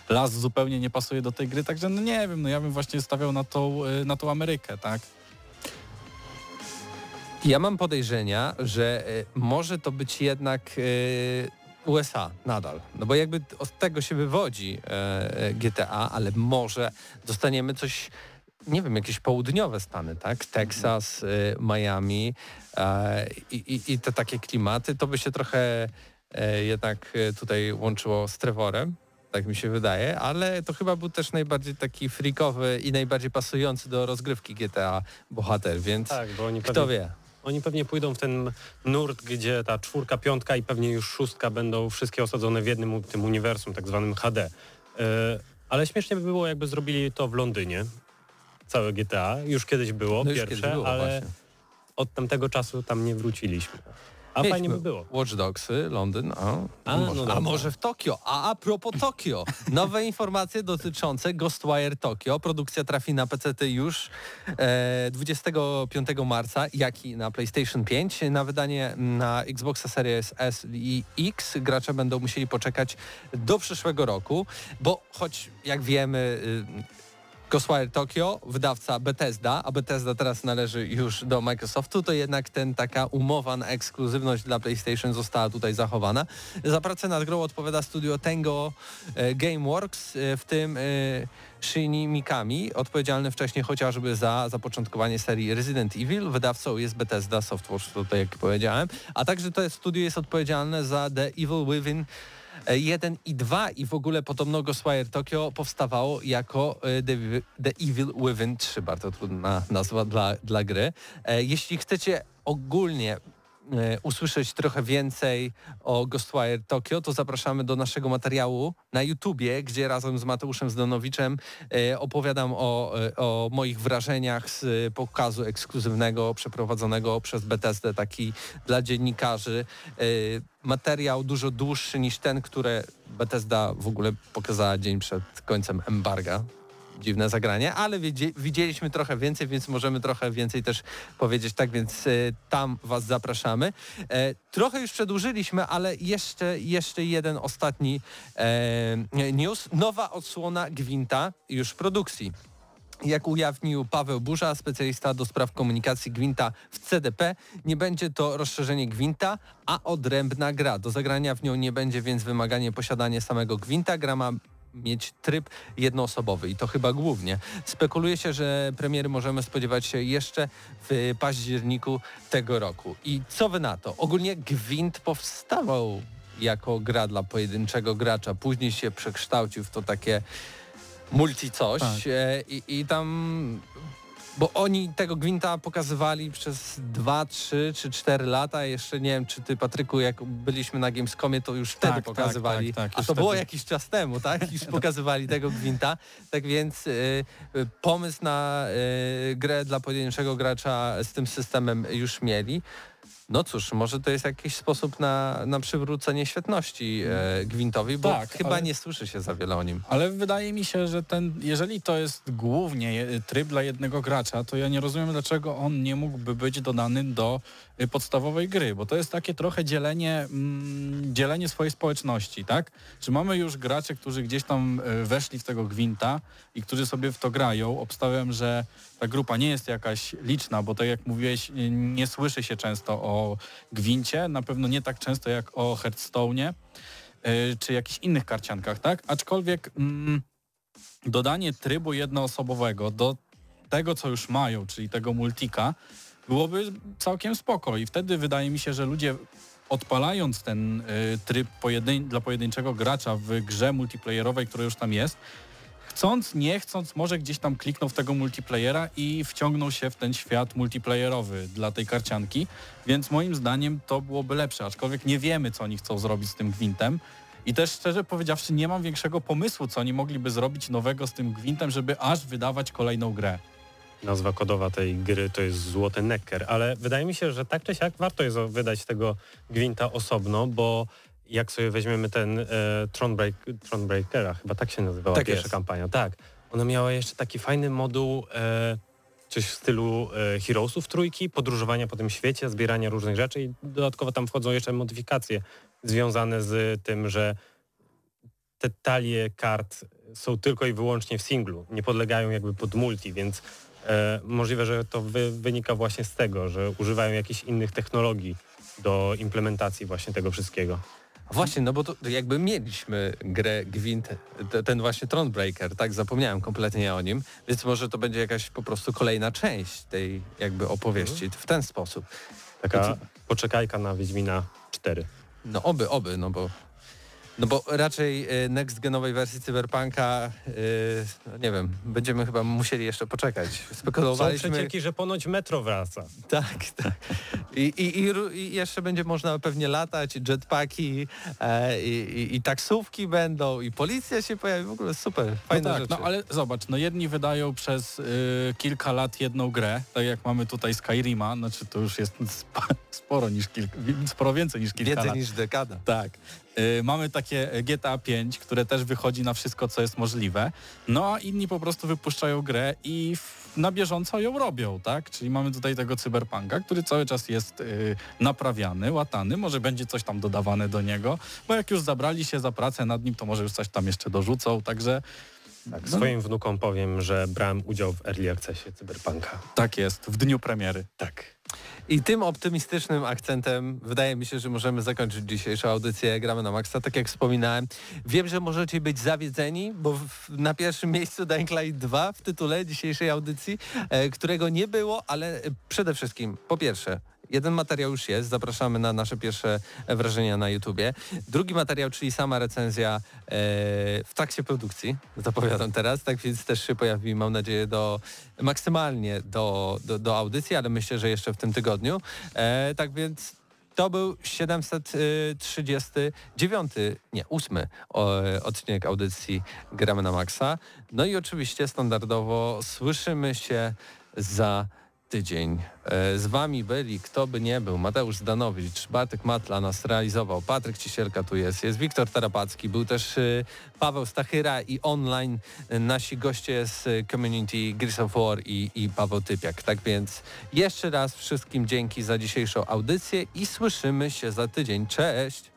las zupełnie nie pasuje do tej gry, także no nie wiem, no ja bym właśnie stawiał na tą, na tą Amerykę, tak? Ja mam podejrzenia, że e, może to być jednak e, USA nadal. No bo jakby od tego się wywodzi e, GTA, ale może dostaniemy coś, nie wiem, jakieś południowe Stany, tak? Teksas, Miami i, i, i te takie klimaty, to by się trochę jednak tutaj łączyło z Trevorem tak mi się wydaje, ale to chyba był też najbardziej taki freakowy i najbardziej pasujący do rozgrywki GTA bohater, więc tak, kto pewnie, wie. Oni pewnie pójdą w ten nurt, gdzie ta czwórka, piątka i pewnie już szóstka będą wszystkie osadzone w jednym tym uniwersum, tak zwanym HD. E, ale śmiesznie by było, jakby zrobili to w Londynie. Całe GTA. Już kiedyś było, no pierwsze, było, ale właśnie. od tamtego czasu tam nie wróciliśmy. A Mieliśmy fajnie by było. Watch Dogsy, Londyn, a, a, może, no a może w Tokio. A a propos Tokio, nowe informacje dotyczące Ghostwire Tokio. Produkcja trafi na PC już e, 25 marca, jak i na PlayStation 5. Na wydanie na Xboxa Series S i X gracze będą musieli poczekać do przyszłego roku, bo choć jak wiemy... Y, Ghostwire Tokyo, wydawca Bethesda, a Bethesda teraz należy już do Microsoftu, to jednak ten taka umowa na ekskluzywność dla PlayStation została tutaj zachowana. Za pracę nad grą odpowiada studio Tango e, Gameworks, e, w tym e, Shinji Mikami, odpowiedzialny wcześniej chociażby za zapoczątkowanie serii Resident Evil. Wydawcą jest Bethesda Softworks, tutaj jak powiedziałem, a także to studio jest odpowiedzialne za The Evil Within 1 i 2 i w ogóle podobno Ghostwire Tokyo powstawało jako e, The, The Evil Within 3, bardzo trudna nazwa dla, dla gry. E, Jeśli chcecie ogólnie usłyszeć trochę więcej o Ghostwire Tokyo, to zapraszamy do naszego materiału na YouTubie, gdzie razem z Mateuszem Zdonowiczem e, opowiadam o, e, o moich wrażeniach z pokazu ekskluzywnego przeprowadzonego przez Bethesdę, taki dla dziennikarzy. Materiał dużo dłuższy niż ten, który Bethesda w ogóle pokazała dzień przed końcem embarga dziwne zagranie, ale widzieliśmy trochę więcej, więc możemy trochę więcej też powiedzieć, tak więc e, tam Was zapraszamy. E, trochę już przedłużyliśmy, ale jeszcze, jeszcze jeden ostatni e, news. Nowa odsłona Gwinta już w produkcji. Jak ujawnił Paweł Burza, specjalista do spraw komunikacji Gwinta w CDP, nie będzie to rozszerzenie Gwinta, a odrębna gra. Do zagrania w nią nie będzie więc wymaganie posiadania samego Gwinta. Gra ma mieć tryb jednoosobowy i to chyba głównie. Spekuluje się, że premiery możemy spodziewać się jeszcze w październiku tego roku. I co wy na to? Ogólnie Gwint powstawał jako gra dla pojedynczego gracza, później się przekształcił w to takie multi coś Tak. e, i, i tam bo oni tego Gwinta pokazywali przez 2, 3 czy 4 lata. Jeszcze nie wiem, czy ty Patryku, jak byliśmy na Gamescomie, to już wtedy Tak, tak, pokazywali. tak, tak, A już to było wtedy. jakiś czas temu, tak? Już pokazywali tego Gwinta. Tak więc y, y, pomysł na y, grę dla pojedynczego gracza z tym systemem już mieli. No cóż, może to jest jakiś sposób na, na przywrócenie świetności e, Gwintowi, bo Tak, chyba ale- nie słyszy się za wiele o nim. Ale wydaje mi się, że ten, jeżeli to jest głównie tryb dla jednego gracza, to ja nie rozumiem, dlaczego on nie mógłby być dodany do y, podstawowej gry, bo to jest takie trochę dzielenie, mm, dzielenie swojej społeczności, tak? Czy mamy już graczy, którzy gdzieś tam y, weszli w tego gwinta i którzy sobie w to grają. Obstawiam, że ta grupa nie jest jakaś liczna, bo tak jak mówiłeś, y, nie słyszy się często o gwincie, na pewno nie tak często jak o Hearthstone'ie y, czy jakichś innych karciankach, tak? Aczkolwiek mm, dodanie trybu jednoosobowego do tego, co już mają, czyli tego multika, byłoby całkiem spoko i wtedy wydaje mi się, że ludzie odpalając ten y, tryb pojedyn- dla pojedynczego gracza w grze multiplayerowej, która już tam jest, chcąc, nie chcąc, może gdzieś tam klikną w tego multiplayera i wciągną się w ten świat multiplayerowy dla tej karcianki, więc moim zdaniem to byłoby lepsze, aczkolwiek nie wiemy, co oni chcą zrobić z tym gwintem. I też szczerze powiedziawszy, nie mam większego pomysłu, co oni mogliby zrobić nowego z tym gwintem, żeby aż wydawać kolejną grę. Nazwa kodowa tej gry to jest Złoty Necker, ale wydaje mi się, że tak czy siak warto jest wydać tego Gwinta osobno, bo jak sobie weźmiemy ten e, Thronebreak, Thronebreakera, chyba tak się nazywała Tak pierwsza jest. kampania, tak. Ona miała jeszcze taki fajny moduł, e, coś w stylu e, Heroesów trójki, podróżowania po tym świecie, zbierania różnych rzeczy i dodatkowo tam wchodzą jeszcze modyfikacje związane z tym, że te talie kart są tylko i wyłącznie w singlu, nie podlegają jakby pod multi, więc e, możliwe, że to wy, wynika właśnie z tego, że używają jakichś innych technologii do implementacji właśnie tego wszystkiego. Właśnie, no bo to jakby mieliśmy grę Gwint, te- ten właśnie Thronebreaker, tak, zapomniałem kompletnie o nim, więc może to będzie jakaś po prostu kolejna część tej jakby opowieści w ten sposób. Taka poczekajka na Wiedźmina 4. No oby, oby, no bo no bo raczej e, next genowej wersji Cyberpunka, no nie wiem, będziemy chyba musieli jeszcze poczekać. Są Spekulowaliśmy. przecieki, że ponoć metro wraca. Tak, tak. I, i, i, I jeszcze będzie można pewnie latać, i jetpacki, e, i, taksówki będą, i policja się pojawi, w ogóle super, fajne no tak, rzeczy. no ale zobacz, no jedni wydają przez y, kilka lat jedną grę, tak jak mamy tutaj Skyrima, znaczy to już jest sp sporo niż kilka, sporo więcej niż kilka Więcej lat. niż dekada. Tak. Y, mamy takie GTA 5, które też wychodzi na wszystko, co jest możliwe. No a inni po prostu wypuszczają grę i na bieżąco ją robią, tak? Czyli mamy tutaj tego cyberpunka, który cały czas jest y, naprawiany, łatany, może będzie coś tam dodawane do niego, bo jak już zabrali się za pracę nad nim, to może już coś tam jeszcze dorzucą, także Tak, swoim wnukom powiem, że brałem udział w Early Accessie Cyberpunka. Tak jest, w dniu premiery. Tak. I tym optymistycznym akcentem wydaje mi się, że możemy zakończyć dzisiejszą audycję Gramy na Maxa. Tak jak wspominałem, wiem, że możecie być zawiedzeni, bo w, na pierwszym miejscu Dying Light 2 w tytule dzisiejszej audycji, e, którego nie było, ale przede wszystkim, po pierwsze, Jeden materiał już jest, zapraszamy na nasze pierwsze wrażenia na YouTubie. Drugi materiał, czyli sama recenzja e, w trakcie produkcji, zapowiadam teraz, tak więc też się pojawi, mam nadzieję, do maksymalnie do, do, do audycji, ale myślę, że jeszcze w tym tygodniu. E, tak więc to był 739, nie, 8 o, odcinek audycji Gramy na Maxa. No i oczywiście standardowo słyszymy się za tydzień. E, Z wami byli, kto by nie był, Mateusz Zdanowicz, Bartek Matla nas realizował, Patryk Cisielka tu jest, jest Wiktor Tarapacki, był też e, Paweł Stachyra i online e, nasi goście z community Gears of War i, i Paweł Typiak. Tak więc jeszcze raz wszystkim dzięki za dzisiejszą audycję i słyszymy się za tydzień. Cześć!